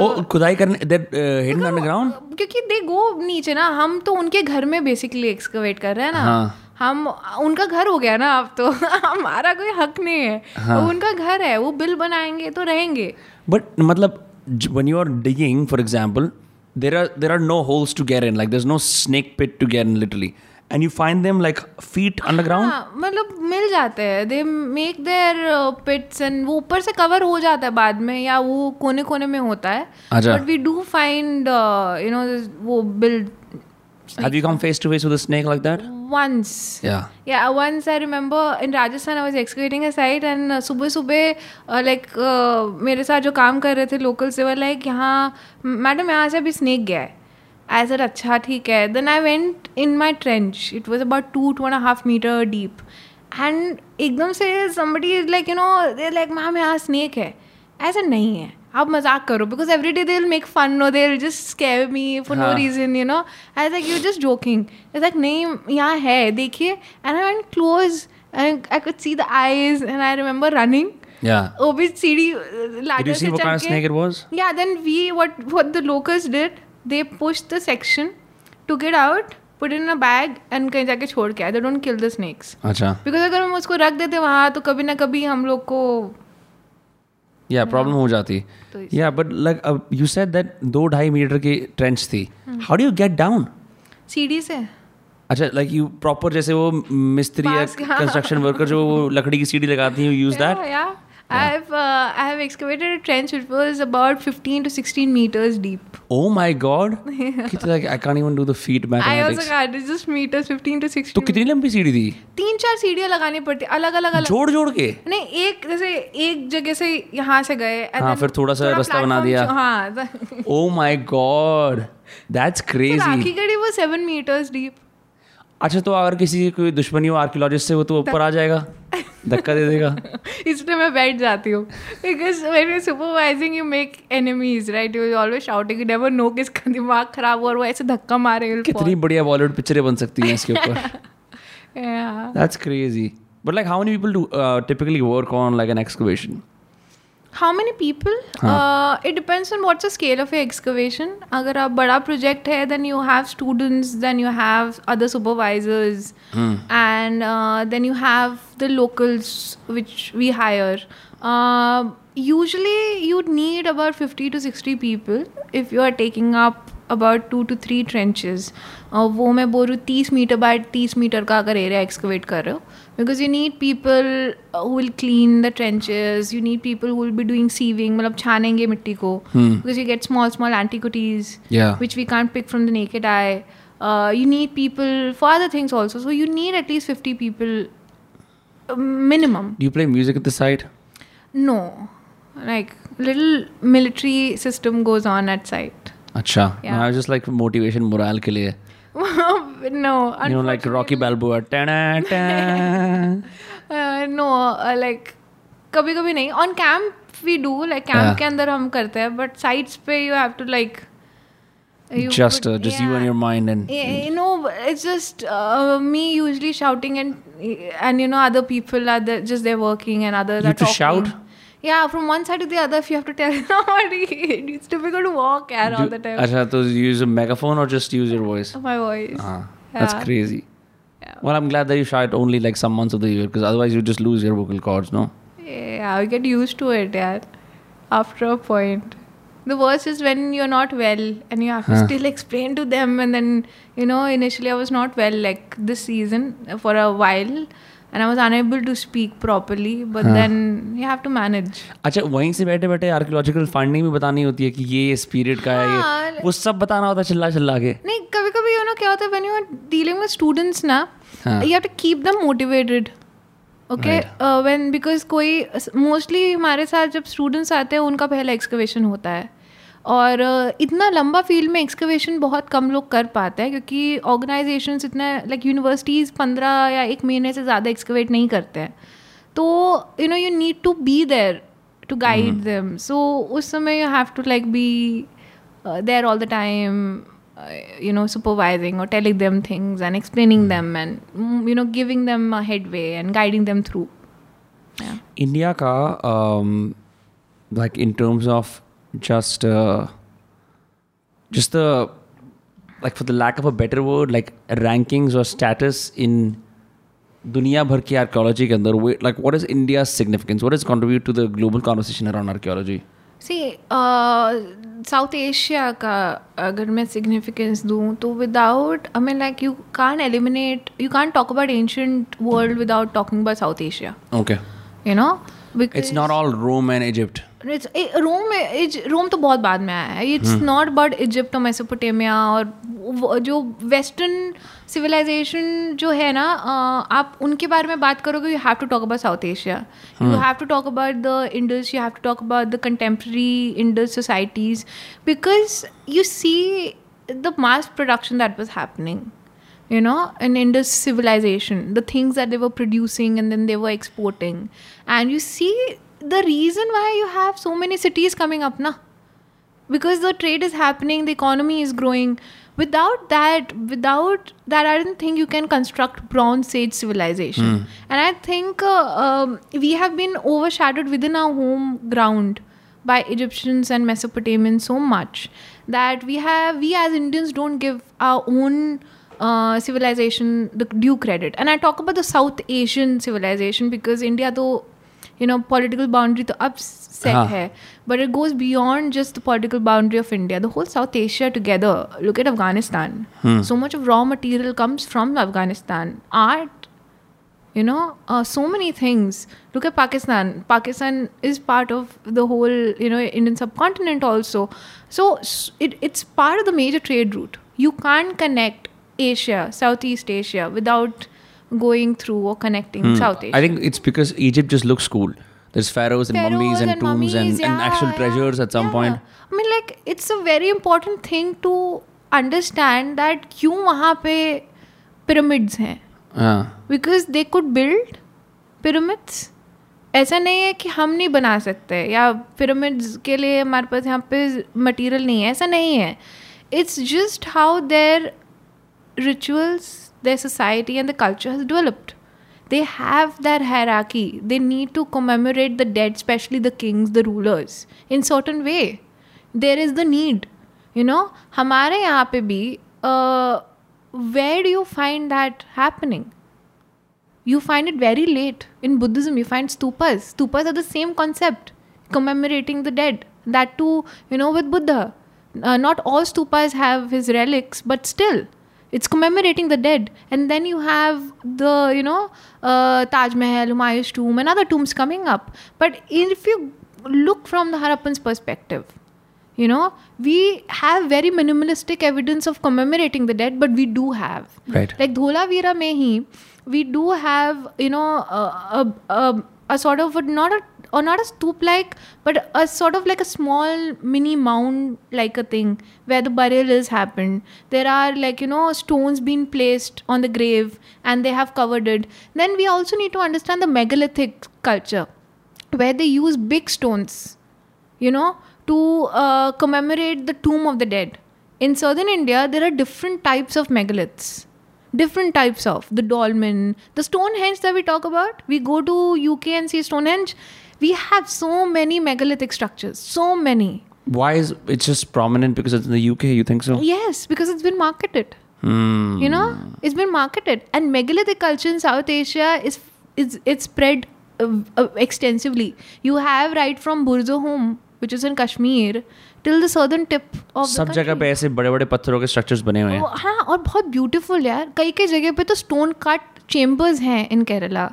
ओ खुदाई करने हिडन अंडरग्राउंड क्योंकि दे गो नीचे ना हम तो उनके घर में बेसिकली एक्सकवेट कर रहे हैं ना हाँ. हम उनका घर हो गया ना अब तो हमारा कोई हक नहीं है हाँ. वो उनका घर है वो बिल बनाएँगे तो रहेंगे बट मतलब when you are digging for example there are there are no holes to get in like there's no snake pit to get in literally and you find them like feet underground हाँ, मतलब मिल जाते हैं they make their pits and वो ऊपर से कवर हो जाता है बाद में या वो कोने कोने में होता है अच्छा। But we do find you know वो build have you come face to face with a snake like that once yeah Yeah, once I remember in Rajasthan I was excavating a site and uh, सुबह सुबह uh, like uh, मेरे साथ जो काम कर रहे थे लोकल से वो लाइक यहाँ मैडम यहाँ से अभी स्नेक गया है आई सर अच्छा ठीक है then I went in my trench it was about two two and half metre deep and एकदम से somebody is like you know they're like ma'am यहाँ स्नेक है ऐसा नहीं है आप मज़ाक करो because every day they will make fun no they just scare me for no. Reason you know I like you just joking like नहीं यहाँ है देखिए and I went close and I could see the eyes and I remember running yeah. वो भी सीढ़ी did you see what kind of snake it was? Yeah then we what what the locals did they pushed the section took it out put it in a bag and कहीं जाके छोड़ के आए. They don't kill the snakes. अच्छा। बिकॉज़ अगर हम उसको रख देते वहाँ तो कभी ना कभी हम लोग को या प्रॉब्लम हो जाती। तो या but like you said that दो ढाई मीटर की ट्रेंच थी। How do you get down सीढ़ी से। अच्छा लाइक यू प्रॉपर जैसे वो मिस्त्री या. कंस्ट्रक्शन वर्कर जो वो लकड़ी की सीढ़ी लगाती हैं you use that. I've uh, I have excavated a trench which was about 15 to 16 meters deep. Oh my god. Kiतना- like, I can't even do the feet I also mathematics. got it's just meters 15 to 16. तो कितनी लंबी सीढ़ी थी तीन चार सीढ़ियाँ लगानी पड़ती अलग अलग अलग जोड़ जोड़ के नहीं एक जैसे एक जगह से यहाँ से गए हाँ, फिर थोड़ा सा रास्ता बना दिया। हाँ तो- Oh my god. That's फिर crazy. आखिरी गड़ी वो सेवन मीटर्स डीप अच्छा तो अगर किसी कोई दुश्मनी हो आर्कियोलॉजिस्ट से वो तो ऊपर आ जाएगा धक्का दे देगा। इसलिए मैं बैठ जाती हूँ। Because when you supervising you make enemies right you always shouting you never know किसका दिमाग खराब हुआ और वो ऐसे धक्का मारे कितनी बढ़िया बॉलीवुड पिक्चरें बन सकती हैं इसके ऊपर। Yeah. Crazy but But like, how many people do uh, typically work on like how many people it depends on what's scale of excavation अगर आप बड़ा प्रोजेक्ट है then you have students then you have other supervisors and then you have the locals which we hire usually you need about fifty to sixty people if you are taking up about two two three trenches वो मैं बोल रही तीस मीटर बाय तीस मीटर का अगर एरिया एक्सकवेट कर रहे हो Because you need people who will clean the trenches you need people who will be doing sieving मतलब छानेंगे मिट्टी को because you get small small antiquities Yeah. which we can't pick from the naked eye. Uh, you need people for other things also. So you need at least 50 people uh, minimum. Do you play music at the site? No. Like little military system goes on at site. Acha. Yeah. I was just like motivation morale के लिए. no you know like rocky balboa. Ta-da, ta. uh, no uh, like कभी कभी नहीं on camp we do like camp के अंदर हम करते हैं बट साइट्स पे you have to like just just you and your mind and you know it's just me usually shouting and and you know other people are just they working and other to shout Yeah, from one side to the other, if you have to tell somebody, it's difficult to walk yeah, all the time. Acha, so you use a megaphone or just use your voice? My voice. Ah, that's Yeah. crazy. Yeah. Well, I'm glad that you shout only like some months of the year because otherwise you just lose your vocal cords, no? Yeah, I get used to it, yeah. After a point. The worst is when you're not well and you have to Huh. still explain to them. And then, you know, initially I was not well like this season for a while and I was unable to speak properly. But Huh. then you have to manage. अच्छा वहीं से बैठे बैठे आर्कियोलॉजिकल फाइंडिंग भी बतानी होती है कि ये इस पीरियड का है हाँ, ये वो सब बताना होता है चिल्ला चिल्ला के नहीं कभी कभी यू नो क्या होता है when you are dealing with students ना हाँ. You have to keep them motivated okay when because कोई मोस्टली हमारे साथ जब स्टूडेंट्स आते हैं उनका पहला एक्सकवेशन होता है और इतना लंबा फ़ील्ड में एक्सकवेशन बहुत कम लोग कर पाते हैं क्योंकि ऑर्गेनाइजेशन इतना लाइक यूनिवर्सिटीज़ पंद्रह या एक महीने से ज़्यादा एक्सकवेट नहीं करते हैं। तो you know you need to be there to guide them so उस समय you have to like be there all the time you know supervising or telling them things and explaining them and mm, you know giving them a headway and guiding them through. Yeah. India का like in terms of just the like for the lack of a better word like rankings or status in दुनिया भर की आर्कियोलॉजी के अंदर like what is India's significance what does it contribute to the global conversation around archaeology see uh, South Asia का अगर मैं सिग्निफिकेंस दूँ तो without I mean like you can eliminate you can talk about ancient world without talking about South Asia okay you know it's not all Rome and Egypt It's, Rome Rome तो बहुत बाद में आया है। इट्स नॉट बट इजिप्ट और मेसोपोटेमिया और जो वेस्टर्न सिविलाइजेशन जो है ना आप उनके बारे में बात करोगे you have to talk about South Asia you have to talk about the Indus you have to talk about the contemporary Indus societies because you see the mass production that was happening you know in indus civilization the things that they were producing and then they were exporting. And you see the reason why you have so many cities coming up now because the trade is happening the economy is growing. Without that without that i don't think you can construct bronze age civilization. And i think uh, um, we have been overshadowed within our home ground by egyptians and mesopotamians so much that we have we as indians don't give our own uh, civilization the due credit. And i talk about the south asian civilization because india though you know political boundary to upset हाँ. hai but it goes beyond just the political boundary of india. The whole south asia together look at afghanistan. So much of raw material comes from afghanistan. Art you know uh, so many things. Look at pakistan. Pakistan is part of the whole you know indian subcontinent also. So it, it's part of the major trade route. You can't connect asia southeast asia without going through or connecting mm. south asia Hmm. I think it's because Egypt just looks cool. There's pharaohs and mummies Pharaohs and, tombs mummies, and, yeah, and actual yeah, treasures at some yeah. point. I mean, like it's a very important thing to understand that क्यों वहाँ पे pyramids हैं Uh, because they could build pyramids ऐसा नहीं है कि हम नहीं बना सकते या pyramids के लिए हमारे पास यहाँ पे material नहीं है ऐसा नहीं है it's just how their rituals their society and the culture has developed they have that hierarchy they need to commemorate the dead especially the kings the rulers in certain way there is the need you know हमारे यहाँ पे भी uh, where do you find that happening you find it very late in buddhism you find stupas stupas are the same concept commemorating the dead that too you know with buddha uh, not all stupas have his relics but still it's commemorating the dead. And then you have the you know uh, taj mahal humayun's tomb and other tombs coming up. But if you look from the harappans perspective you know we have very minimalistic evidence of commemorating the dead but we do have. Right. like dholavira mein hi we do have you know a, a, a, a sort of a, not a or not a stoop like but a sort of like a small mini mound like a thing where the burial has happened there are like you know stones being placed on the grave and they have covered it then we also need to understand the megalithic culture where they use big stones you know, to uh, commemorate the tomb of the dead. In southern India, there are different types of megaliths. Different types of the dolmen, the Stonehenge that we talk about. We go to UK and see Stonehenge We have so many megalithic structures, so many. why is it just prominent because it's in the UK? You think so? Yes, because it's been marketed. Hmm. You know, it's been marketed, and megalithic culture in South Asia is is it's spread uh, uh, extensively. You have right from Burzahum, which is in Kashmir, till the southern tip of the सब country. जगह पे ऐसे बड़े बड़े पत्थरों के स्ट्रक्चर्स बने हुए हैं वो- हाँ और बहुत ब्यूटीफुल यार कई कई जगह पे तो स्टोन कट चेम्बर्स हैं इन केरला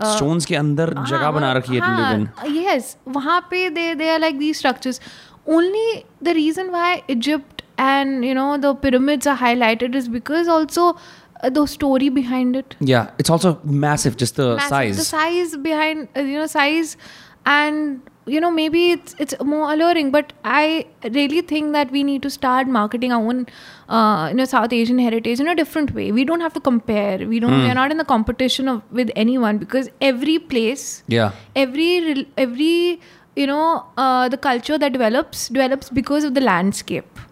स्टोन्स के अंदर जगह बना रखी है लोगों ने यस वहाँ पे they they are like the structures only the reason why Egypt and you know the pyramids are highlighted is because also the story behind it या it's also massive just the size the size behind you know size and you know maybe it's it's more alluring but i really think that we need to start marketing our own uh, you know south asian heritage in a different way. We don't have to compare. We don't we're not in the competition of with anyone because every place Yeah. every every you know uh, the culture that develops develops because of the landscape.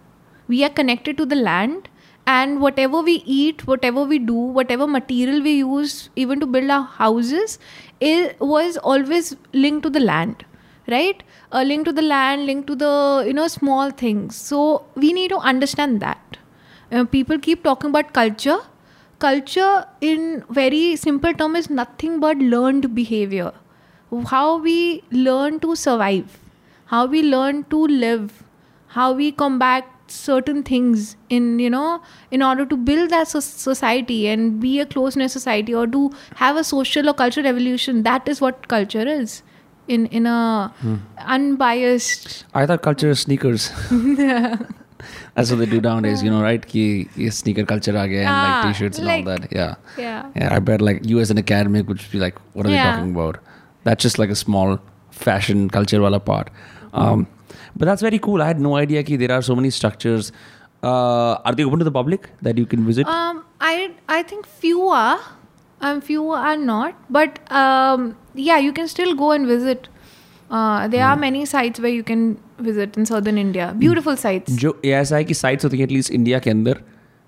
We are connected to the land and whatever we eat whatever we do whatever material we use even to build our houses it was always linked to the land right? Uh, linked to the land link to the you know small things. So we need to understand that. Uh, people keep talking about culture. Culture in very simple term is nothing but learned behavior. How we learn to survive. How we learn to live. How we combat certain things in you know in order to build that so- society and be a close knit society or to have a social or cultural revolution that is what culture is in in a unbiased I thought culture is sneakers. That's what they do nowadays, you know, right? Ki sneaker culture and Ah, like t-shirts and like- all that. Yeah. yeah Yeah, I bet like you as an academic would be like, what are Yeah. they talking about? That's just like a small fashion culture wala part. Um, but that's very cool. I had no idea ki there are so many structures. Uh, are they open to the public that you can visit? Um, I I think few are, um, few are not. But um, yeah, you can still go and visit. Uh, there are many sites where you can visit in southern India. Beautiful sites. जो ये ऐसा है कि साइट्स होती हैं एटलीस्ट इंडिया के अंदर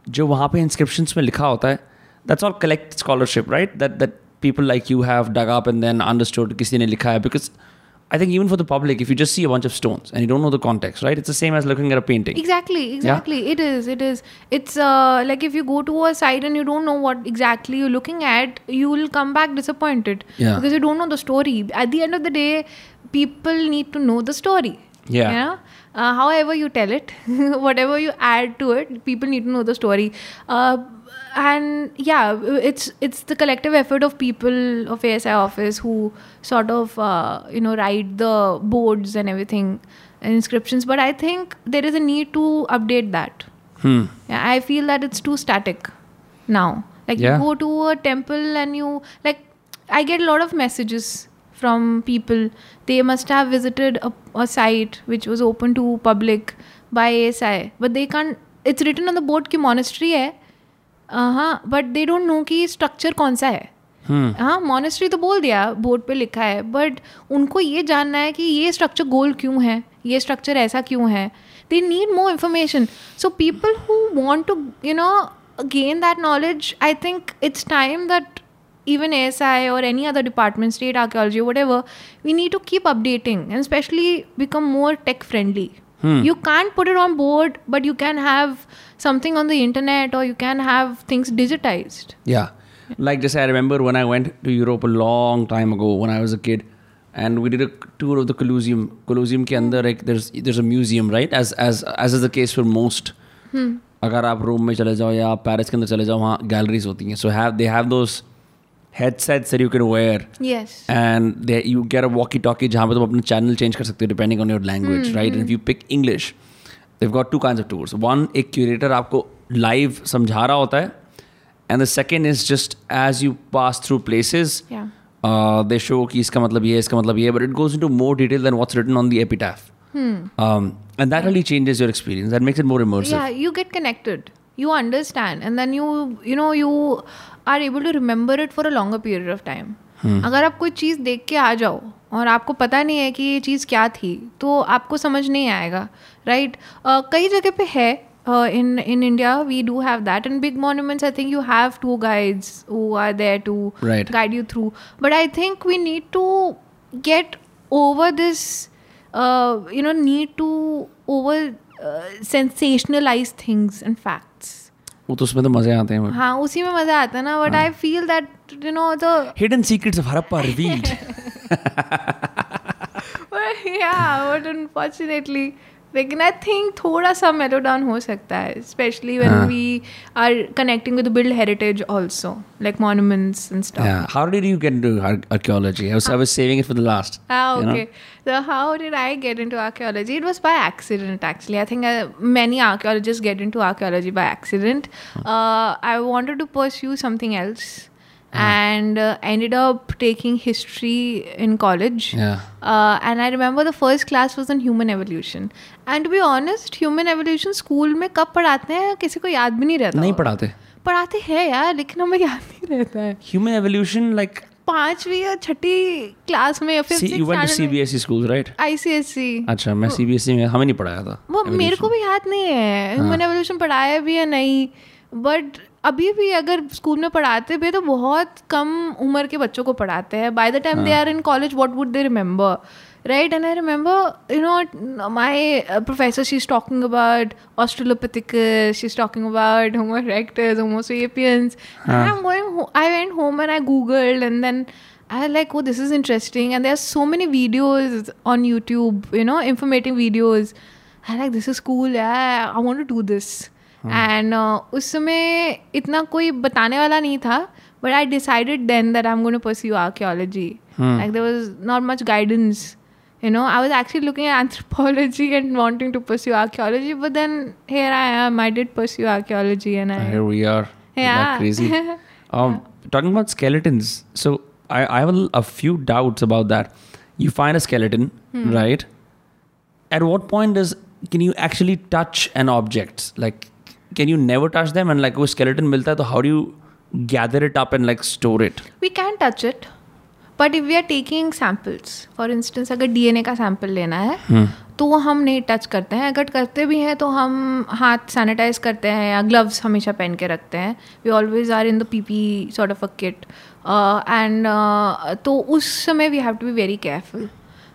जो वहाँ पे इंस्क्रिप्शंस में लिखा होता है that's all collect scholarship right that that people like you have dug up and then understood किसी ने लिखा है because I think even for the public, if you just see a bunch of stones and you don't know the context, right? It's the same as looking at a painting. Exactly, exactly. Yeah? It is, it is. It's uh, like if you go to a site and you don't know what exactly you're looking at, you will come back disappointed yeah. because you don't know the story. At the end of the day, people need to know the story. Yeah. yeah? Uh, however you tell it, whatever you add to it, people need to know the story. Uh, and yeah, it's it's the collective effort of people of ASI office who sort of uh, you know write the boards and everything, and inscriptions. But I think there is a need to update that. Hmm. Yeah, I feel that it's too static now. Like Yeah. you go to a temple and you like I get a lot of messages from people. They must have visited a, a site which was open to public by ASI, but they can't it's written on the board कि monastery है हाँ बट दे डोंट नो कि स्ट्रक्चर कौन सा है Hmm. हाँ मोनेस्ट्री तो बोल दिया बोर्ड पे लिखा है बट उनको ये जानना है कि ये स्ट्रक्चर गोल क्यों है ये स्ट्रक्चर ऐसा क्यों है they need more information so people who want to you know gain that knowledge I think it's time that even ASI or any other department, state archaeology, whatever, we need to keep updating and especially become more tech friendly. Hmm. You can't put it on board, but you can have something on the internet or you can have things digitized. Yeah. Like just I remember when I went to Europe a long time ago when I was a kid and we did a tour of the Colosseum. Colosseum के अंदर एक there's there's a museum right as as as is the case for most. अगर आप रोम में चले जाओ या आप पेरिस के अंदर चले जाओ वहाँ गैलरीज होती हैं so have they have those headsets that you can wear Yes. and they, you get a walkie talkie जहाँ पे तुम अपना channel change कर सकते हो depending on your language right and if you pick English they've got two kind of tours one एक क्यूरेटर आपको लाइव समझा रहा होता है and the second is just as you pass through places they show कि इसका मतलब ये इसका मतलब ये but it goes into more detail than what's written on the epitaph and that only changes your experience that makes it more emotional you get connected you understand and then you you know you are able to remember it for a longer period of time अगर आप कोई चीज़ देख के आ जाओ और आपको पता नहीं है कि ये चीज़ क्या थी तो आपको समझ नहीं आएगा। राइट कई जगह पे है in in India we do have that and big monuments I think you have two guides who are there to guide you through but I think we need to get over this you know need to over sensationalise things and facts वो तो उसमें तो मज़े आते हैं हाँ उसी में मज़ा आता है ना but I feel that you know the hidden secrets of Harappa revealed या बट अनफॉर्चुनेटली लेकिन आई थिंक थोड़ा सा मेलो डाउन हो सकता है specially when we are connecting with built heritage also like monuments and stuff Yeah. How did you get into ar- archaeology? I was, I was saving it for the last. Ah, you know? okay. So, how did I get into archaeology? It was by accident, actually. I think uh, many archaeologists get into archaeology by accident. Uh, I and uh, ended up taking history in college. Yeah. Uh, and I remember the first class was on human evolution. And to be honest, human evolution school में कब पढ़ाते हैं किसी को याद भी नहीं रहता नहीं। पढ़ाते पढ़ाते हैं यार लेकिन हमें याद नहीं रहता है Human evolution, like पांचवी या छठी क्लास में या फिर see, you went to CBSE schools, right? I C S C अच्छा मैं CBSE में हमें नहीं पढ़ाया था वो मेरे को भी याद नहीं है ह्यूमन एवोल्यूशन पढ़ाया भी या नहीं बट अभी भी अगर स्कूल में पढ़ाते भी तो बहुत कम उम्र के बच्चों को पढ़ाते हैं। By the time they are in college what would they remember right and I remember you know my professor she is talking about Australopithecus she is talking about Homo erectus Homo sapiens I am going I went home and I Google and then I like वो this is interesting and there are so many videos on YouTube you know informative videos I like this is school I want to do this and uh, उस समय इतना कोई बताने वाला नहीं था but I decided then that I'm going to pursue archaeology. Like there was not much guidance. You know, I was actually looking at anthropology and wanting to pursue archaeology, but then here I am. I did pursue archaeology, and I Here we are. Isn't Yeah. that crazy. um, talking about skeletons. So I, I have a, a few doubts about that. You find a skeleton, right? At what point does can you actually touch an object? Like, can you never touch them? And like, वो skeleton मिलता है तो how do you gather it up and like store it? we can touch it. But if we are taking samples, for instance, अगर DNA का सैंपल लेना है तो वो हम नहीं टच करते हैं अगर करते भी हैं तो हम हाथ सैनिटाइज करते हैं या ग्लव्स हमेशा पहन के रखते हैं we always are in the P P sort of a kit and तो उस समय we have to be very careful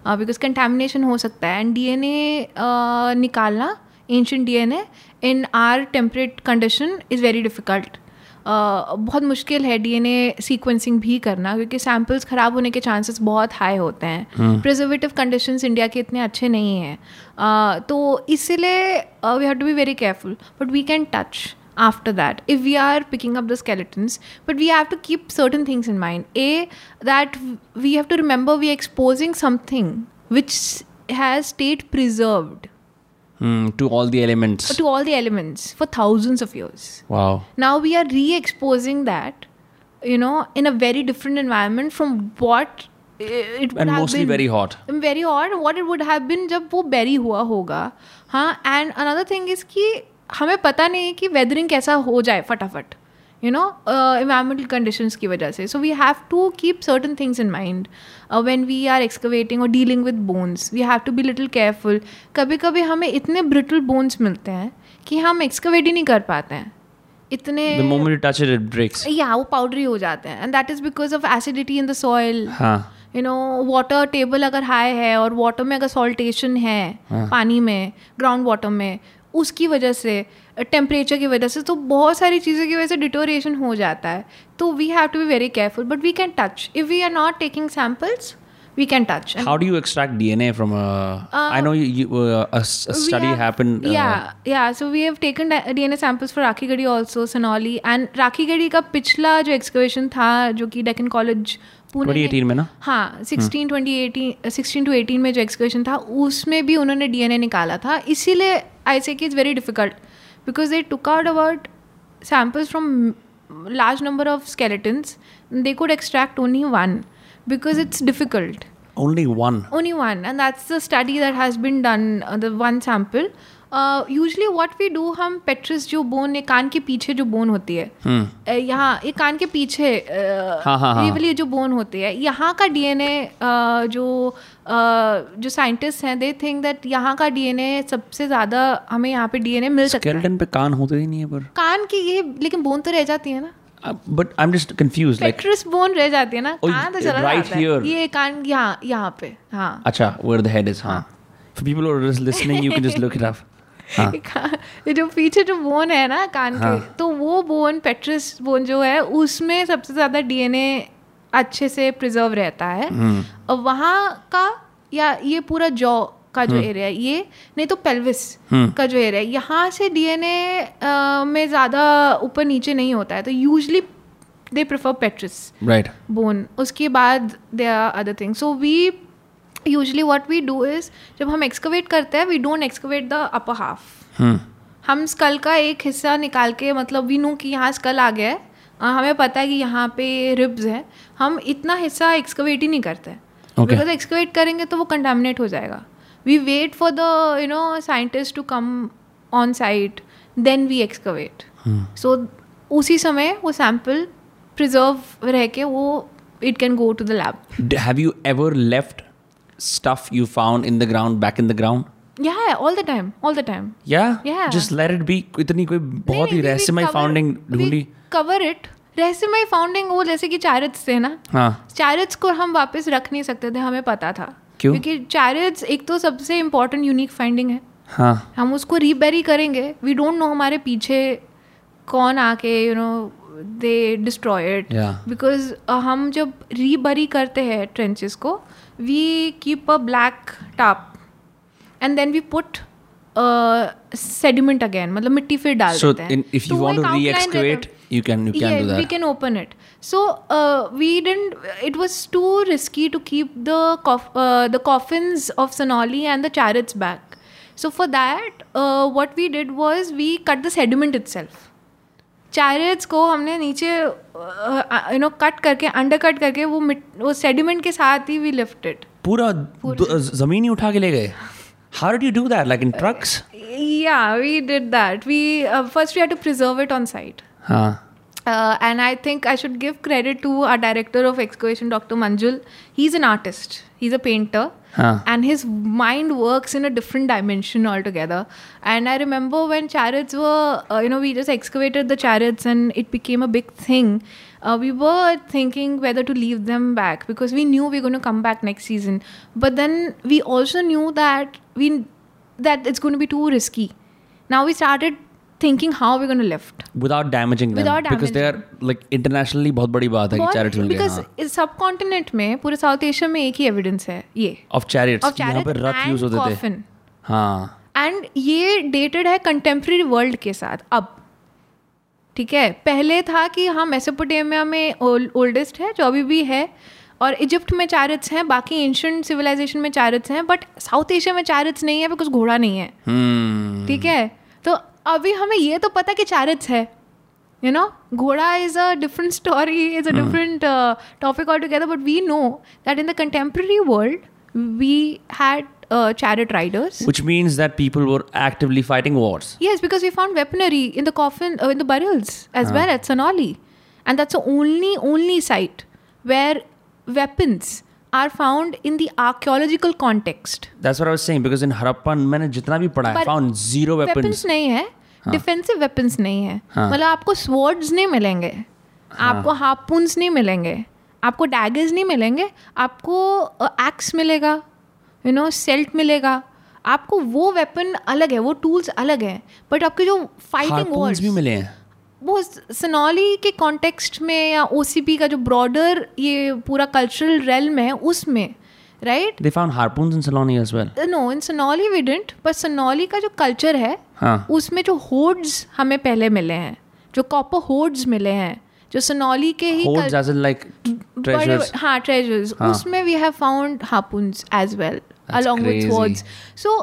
because contamination हो सकता है एंड डी एन ए निकालना ancient D N A in our temperate condition is very difficult बहुत मुश्किल है डीएनए सीक्वेंसिंग भी करना क्योंकि सैंपल्स ख़राब होने के चांसेस बहुत हाई होते हैं। प्रिजर्वेटिव कंडीशंस इंडिया के इतने अच्छे नहीं हैं। तो इसीलिए we have to be very careful but we can touch after that if we are picking up the skeletons but we have to keep certain things in mind uh that we have to remember we exposing something which has stayed preserved Hmm, to all the elements. to all the elements for thousands of years Wow. now we are re-exposing that you know in a very different environment from what it would And have mostly been very hot. Very hot. What it would have been जब वो bury हुआ होगा हाँ एंड अनदर थिंग इज़ कि हमें पता नहीं है कि वेदरिंग कैसा हो जाए फटाफट यू नो इन्वायरमेंटल कंडीशंस की वजह से so we have to keep certain things in mind when we are excavating और dealing with bones we have to be little careful कभी कभी हमें इतने ब्रिटल बोन्स मिलते हैं कि हम एक्सकवेट ही नहीं कर पाते हैं इतने The moment you touch it, it breaks. या वो पाउडरी हो जाते हैं and that is because of acidity in the soil हाँ. यू नो वाटर टेबल अगर हाई है और वाटर में अगर सॉल्टेशन है पानी में ग्राउंड वाटर में उसकी वजह से टेम्परेचर की वजह से तो बहुत सारी चीज़ों की वजह से डिटोरेशन हो जाता है तो we have to be very careful but we can touch if we are not taking samples we can touch How do you extract DNA from a? Uh, I know you, you uh, a, a study have, happened. Uh, yeah yeah so we have taken dna samples for rakhi gadi also sonali and rakhi gadi का पिछला जो excavation था जो कि डेकन कॉलेज पुणे में- 2018 में ना? हाँ 16 2018 16 टू 18 में जो एक्सकवेशन था उसमें भी उन्होंने डीएनए निकाला था इसीलिए आई से कि it's very difficult because they took out about samples from large number of skeletons they could extract only one because it's difficult Only one. only one and that's the study that has been done uh, the one sample uh, usually what we do हम पेट्रस जो बोन कान के पीछे जो बोन होती है Hmm. अ, यहाँ ये कान के पीछे अ, हाँ, हाँ, हाँ। ये वाली जो बोन होती है यहाँ का डीएनए जो अ, जो साइंटिस्ट हैं दे थिंक दैट यहाँ का डीएनए सबसे ज़्यादा हमें यहाँ पे डीएनए मिल सकता है पे कान होते ही नहीं है पर. कान की ये लेकिन बोन तो रह जाती है ना Uh, but I'm just confused. Like, petrous bone रह जाती है ना Oh, कान तो चला right जाता है ये कान यहाँ यहाँ पे हाँ acha, where the head is, huh? For people who are just listening, you can just look it up. हाँ. ये जो पीछे जो बोन है ना कान के हाँ. तो वो बोन पेट्रस बोन जो है उसमें सबसे ज़्यादा डीएनए अच्छे से प्रिजर्व रहता है हम्म। और वहाँ का या ये पूरा जॉ का जो एरिया है ये नहीं तो पेल्विस हम्म। का जो एरिया है यहाँ से डीएनए में ज़्यादा ऊपर नीचे नहीं होता है तो usually they prefer petrous Right. Bone उसके बाद there are other thing so we usually what we do is जब हम एक्सकवेट करते हैं we don't excavate the upper half. हम स्कल का एक हिस्सा निकाल के मतलब वी नो कि यहाँ स्कल आ गया है हमें पता है कि यहाँ पे रिब्स है हम इतना हिस्सा एक्सकवेट ही नहीं करते Okay. बिकॉज़ एक्सकवेट करेंगे तो वो कंटामिनेट हो जाएगा we wait for the you know scientist to come on site then we excavate so उसी समय वो सैंपल प्रिजर्व रह के वो it can go to the lab D- Have you ever left stuff you found in the ground back in the ground? या all the time all the time Yeah. Yeah. Just let it be. इतनी कोई बहुत ही रहस्यमय फाउंडिंग ढूंढी. कवर इट रहस्यमय फाउंडिंग वो जैसे कि चैरिट्स थे ना? हाँ. चैरिट्स को हम वापस रख नहीं सकते थे हमें पता था। क्यों? क्योंकि चैरिट्स एक तो सबसे इम्पोर्टेंट यूनिक फाइंडिंग है। हाँ. हम उसको रीबेरी करेंगे। वी डोंट नो हमारे पीछे कौन आके you know they destroy it because हम जब रीबरी करते हैं ट्रेंचेस को we keep a black tarp and then we put sediment again मतलब मिट्टी फिर डाल So देते हैं। in, if तो you वो want to एक outline रहता है। re-excavate, you can you can yeah, do that. we can open it. So uh, we didn't. It was too risky to keep the coff- uh, the coffins of Sonali and the chariots back. So for that, uh, what we did was we cut the sediment itself. Chariots को हमने नीचे यू नो कट करके अंडर कट करके वो मिट- वो सेडिमेंट के साथ ही वी लिफ्ट इट पूरा द- जमीन ही उठा के ले गए. How did you do that? Like in trucks? yeah we did that we uh, first we had to preserve it on site हाँ. Uh, and I think I should give credit to our director of excavation, Dr. Manjul. He's an artist. He's a painter. Huh. And his mind works in a different dimension altogether. And I remember when chariots were, uh, you know, we just excavated the chariots and it became a big thing. Uh, we were thinking whether to leave them back because we knew we were going to come back next season. But then we also knew that we that it's going to be too risky. Now we started thinking how we're going to lift. Without damaging them. Without Because they are like internationally बहुत बड़ी बात है गए बिकॉज़ हाँ. सब कॉन्टिनेंट में पूरे साउथ एशिया में एक ही एविडेंस है ये Of chariots. ऑफ़ यहाँ पे रथ यूज़ होते थे हाँ एंड ये डेटेड है कंटेम्प्रेरी वर्ल्ड के साथ अब ठीक है पहले था कि हाँ मेसोपोटामिया में ओल्डेस्ट है जो अभी भी है और इजिप्ट में चैरिट्स हैं बाकी एंशंट सिविलाइजेशन में चैरिट्स हैं बट साउथ एशिया में चैरिट्स नहीं है बिकॉज़ घोड़ा नहीं है Hmm. ठीक है तो अभी हमें ये तो पता कि चैरिट्स है यू नो घोड़ा is a different story is a different topic altogether but we know that in the contemporary world we had chariot riders Which means that people were actively fighting wars. Yes, because we found weaponry in the coffin, uh, in the burials as uh. well at Sonali, and that's the only only site where weapons are found in the archaeological context because in Harappan मैंने जितना भी पढ़ा है found zero weapons. नहीं है हाँ। डिफेंसिव वेपन्स नहीं है। हाँ। मतलब आपको स्वर्ड्स हाँ। नहीं मिलेंगे आपको हापून्स नहीं मिलेंगे आपको डैगर्स नहीं मिलेंगे आपको एक्स मिलेगा यू नो सेल्ट मिलेगा। आपको वो वेपन अलग है वो टूल्स अलग है बट आपके जो फाइटिंग वॉर्स भी मिले हैं। वो सनौली के कॉन्टेक्स्ट में या ओ का जो ब्रॉडर ये पूरा कल्चरल रेलम है उसमें right They found harpoons in Saloni as well. No in Sanauli we didn't पर सनौली का जो कल्चर है हाँ उसमें जो होड्स हमें पहले मिले हैं जो कॉपर होड्स मिले हैं जो सनौली के ही बड़े- treasures. हाँ ट्रेजर्स हाँ. उसमें we have found harpoons as well along with. Swords so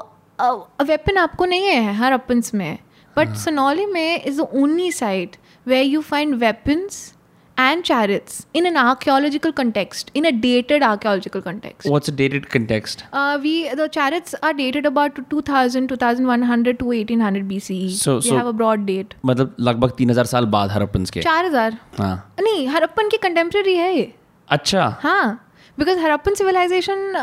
weapon आपको नहीं है हर अपन्स में बट सनौली में is the only site where you find weapons and chariots in an archaeological context in a dated archaeological context what's dated context we the chariots are dated about 2000 2100 to 1800 to BCE so so have broad date मतलब लगभग 3000 साल बाद हरप्पन के। 4000 हाँ। नहीं हरप्पन की कंटेंपरेरी है ये। अच्छा। हाँ। Because Harappan civilisation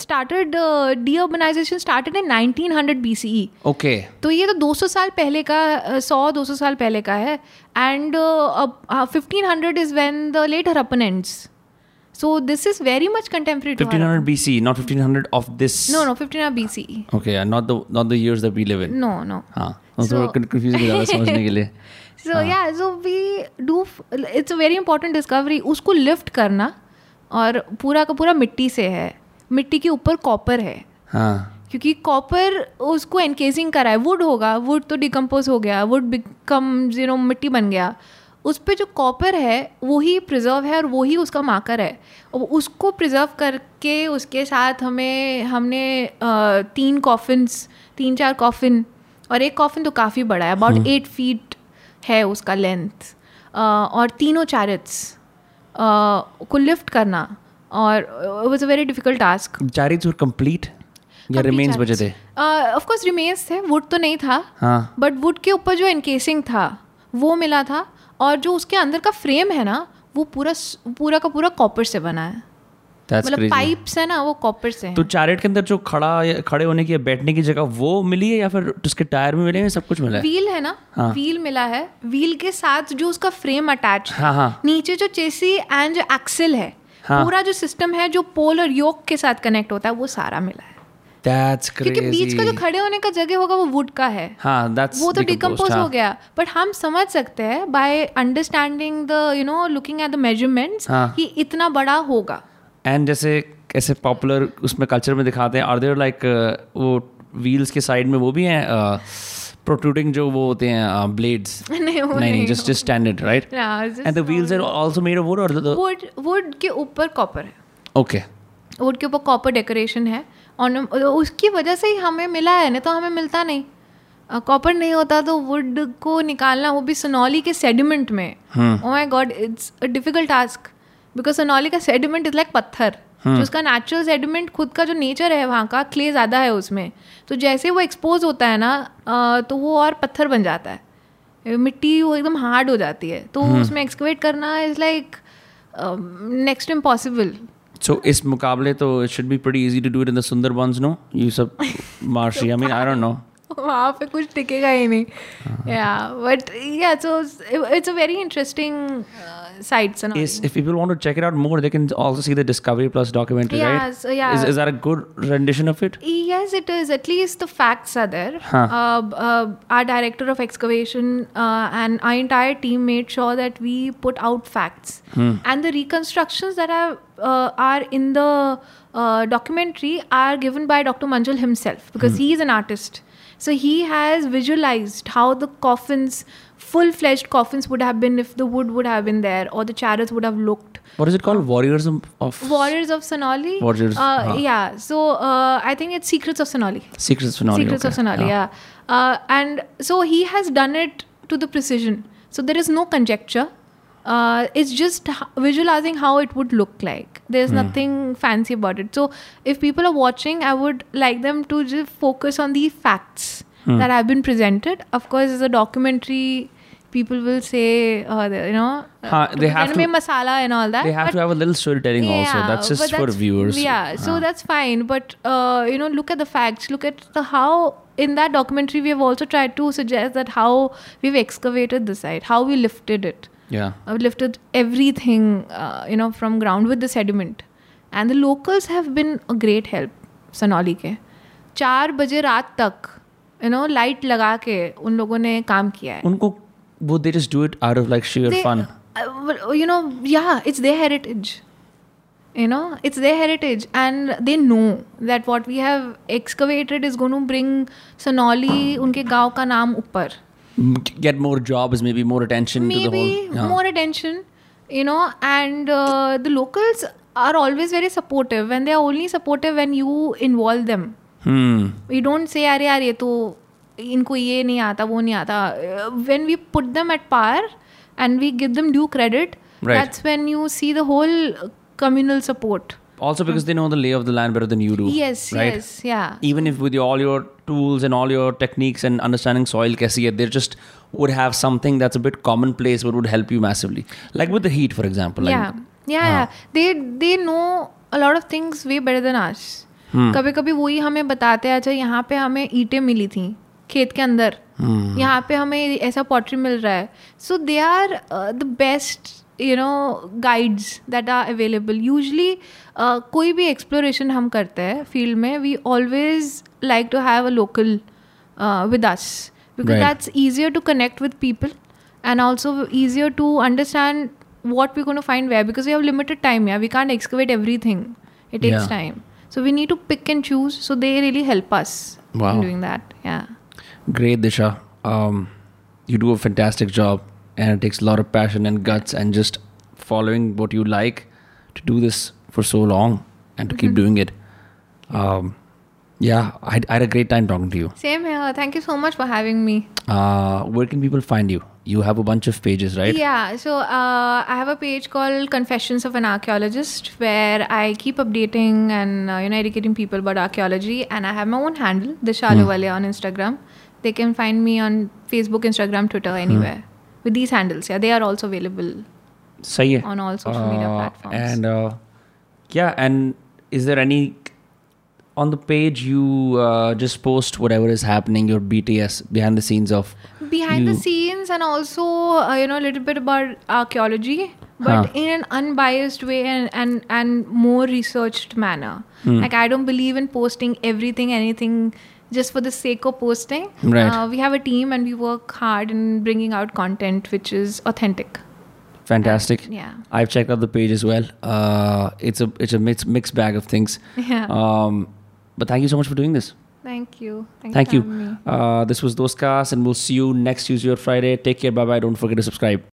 started deurbanisation started in 1900 BCE okay तो ये तो 200 साल पहले का सौ दो सौ साल पहले का है। And fifteen hundred is when the late Harappan ends so this is very much contemporary 1500 BC not 1500 of this. No no fifteen B C okay yeah, not the not the years that we live in. No no हाँ तो कंफ्यूजिंग हो जाता समझने के लिए. सो या so we do it's a very important discovery उसको लिफ्ट करना और पूरा का पूरा मिट्टी से है। मिट्टी के ऊपर कॉपर है। हाँ। क्योंकि कॉपर उसको एनकेजिंग करा है। वुड होगा। वुड तो डिकम्पोज हो गया। वुड बिकम यू नो मिट्टी बन गया। उस पर जो कॉपर है वही प्रिजर्व है और वही उसका मार्कर है। और उसको प्रिजर्व करके उसके साथ हमें हमने तीन कॉफिन्स तीन चार कॉफिन और एक कॉफिन तो काफ़ी बड़ा है। अबाउट एट फीट है उसका लेंथ और तीनों चैरिट्स को लिफ्ट करना और it was a very difficult task chariots were complete या रिमेन्स बचे थे? ऑफ़ कोर्स रिमेन्स थे वुड तो नहीं था बट हाँ। बट वुड के ऊपर जो इनकेसिंग था वो मिला था और जो उसके अंदर का फ्रेम है ना वो पूरा पूरा का पूरा कॉपर से बना है। मतलब पाइप्स है ना वो कॉपर से तो हैं के अंदर जो खड़ा खड़े होने की बैठने की जगह वो मिली है या फिर उसके टायर में मिले हैं सब कुछ मिला है? व्हील है ना? हाँ। व्हील मिला है। व्हील के साथ जो उसका फ्रेम अटैच हाँ हाँ नीचे जो चेसी एंड जो एक्सेल है हाँ। पूरा जो सिस्टम है जो पोल और योक के साथ कनेक्ट होता है वो सारा मिला है। दैट्स क्योंकि बीच का जो खड़े होने का जगह होगा वो वुड का है। हाँ वो तो डिकम्पोज हो। गया। बट हम समझ सकते हैं by understanding the you know looking at the measurements. कि इतना बड़ा होगा। एंड जैसे ऐसे पॉपुलर उसमें कल्चर में दिखाते हैं आर देयर लाइक वो व्हील्स के साइड में वो भी हैं प्रोट्रूडिंग जो वो होते हैं ब्लेड्स नहीं नहीं नहीं just just standard right and the wheels are also made of wood और वुड वुड के ऊपर कॉपर है। ओके वुड के ऊपर कॉपर डेकोरेशन है। और उसकी वजह से ही हमें मिला है ना तो हमें मिलता नहीं। कॉपर नहीं होता तो वुड को निकालना वो भी सोनौली के सेडिमेंट में। ओ my God it's a difficult task because Sanauli का सेडिमेंट इज़ लाइक पत्थर। जो उसका नेचुरल सेडिमेंट खुद का जो नेचर है वहाँ का क्ले ज़्यादा है उसमें। तो जैसे वो एक्सपोज होता है ना तो वो और पत्थर बन जाता है। मिट्टी वो एकदम हार्ड हो जाती है। तो उसमें एक्सकवेट करना is like next impossible so इस मुकाबले तो it should be pretty easy to do it in the Sundarbans no you सब marshy I mean I don't know वहाँ पे कुछ टिकेगा ही नहीं। Yeah but yeah so it's a very interesting sites and all. If people want to check it out more, they can also see the Discovery Plus documentary, Yeah, right? so yeah. Is, is that a good rendition of it? Yes, it is. At least the facts are there. Huh. Uh, uh, our director of excavation uh, and our entire team made sure that we put out facts. And the reconstructions that are, uh, are in the uh, documentary are given by Dr. Manjul himself because he is an artist. So he has visualized how the coffins, full fledged coffins, would have been if the wood would have been there or the chariots would have looked. What is it called? Warriors of, of Warriors of Sonali. Warriors, Uh. Yeah. So uh, I think it's Secrets of Sonali. Secrets of Sonali. Secrets of okay. Sonali, yeah. Uh, and so he has done it to the precision. So there is no conjecture. Uh, it's just visualizing how it would look like. There's Hmm. nothing fancy about it. So if people are watching, I would like them to just focus on the facts Hmm. that have been presented. Of course, as a documentary, people will say, uh, you know, uh, Huh, they have present to- में masala and all that. They have but- to have a little storytelling also. yeah, That's but just for that's- viewers. Yeah, so Huh. that's fine. But uh, you know, look at the facts. Look at the how in that documentary we have also tried to suggest that how we've excavated the site, how we lifted it. yeah. I've lifted everything, uh, you know, from ground with the sediment, and the locals have been a great help. Sanauli के चार बजे रात तक यू नो लाइट लगा के उन लोगों ने काम किया है उनको would they just do it out of like sheer they, fun? Uh, you know, yeah, it's their heritage. You know, it's their heritage, and they know that what we have excavated is going to bring Sonali, unke gaon ka naam upar. Get more jobs, maybe more attention maybe to the whole. Maybe yeah. more attention, you know, and uh, the locals are always very supportive, and they are only supportive when you involve them. Hmm. Don't say, "Arey, arey, to इनको ये नहीं आता वो नहीं आता when we put them at par and we give them due credit Right. that's when you see the whole communal support Also because they know the lay of the land better than you do. yes right? yes yeah Even if with your, all your tools and all your techniques and understanding soil kaisi they just would have something that's a bit commonplace but would help you massively. Like with the heat, for example. Like, yeah yeah, yeah. they they know a lot of things way better than us Hmm. कभी कभी वही हमें बताते हैं अच्छा यहाँ पे हमें ईंटें मिली थी खेत के अंदर। hmm. यहाँ पे हमें ऐसा पोट्री मिल रहा है। So they are the best you know guides that are available usually कोई भी एक्सप्लोरेशन हम करते हैं फ़ील्ड में we always like to have a local with us because that's easier to connect with people and also easier to understand what we can't find way because you have limited time yeah we can't excavate everything it takes time so we need to pick and choose so they really help us doing that yeah Great, Disha. Um, you do a fantastic job, and it takes a lot of passion and guts and just following what you like to do this for so long and to keep doing it. Um, yeah, I, had- I had a great time talking to you. same here thank you so much for having me Uh, where can people find you? You have a bunch of pages, right? Yeah, so uh, I have a page called Confessions of an Archaeologist where I keep updating and uh, you know educating people about archaeology, and I have my own handle, Disha Aluwale on Instagram they can find me on Facebook, Instagram, Twitter, hmm. anywhere hmm. with these handles. Yeah, they are also available. Sahi hai. On all social uh, media platforms. And uh, yeah, and is there any on the page you uh, just post whatever is happening your bts behind the scenes of behind you. the scenes and also uh, you know a little bit about archaeology but huh. in an unbiased way and and, and more researched manner hmm. like i don't believe in posting everything anything just for the sake of posting Right. uh, we have a team and we work hard in bringing out content which is authentic fantastic. yeah I've checked out the page as well. Uh, it's a it's a mixed mixed bag of things. yeah Um, but thank you so much for doing this. thank you Thanks Thank you. Uh, this was Dostcast, and we'll see you next Tuesday or Friday. Take care. Bye bye. Don't forget to subscribe.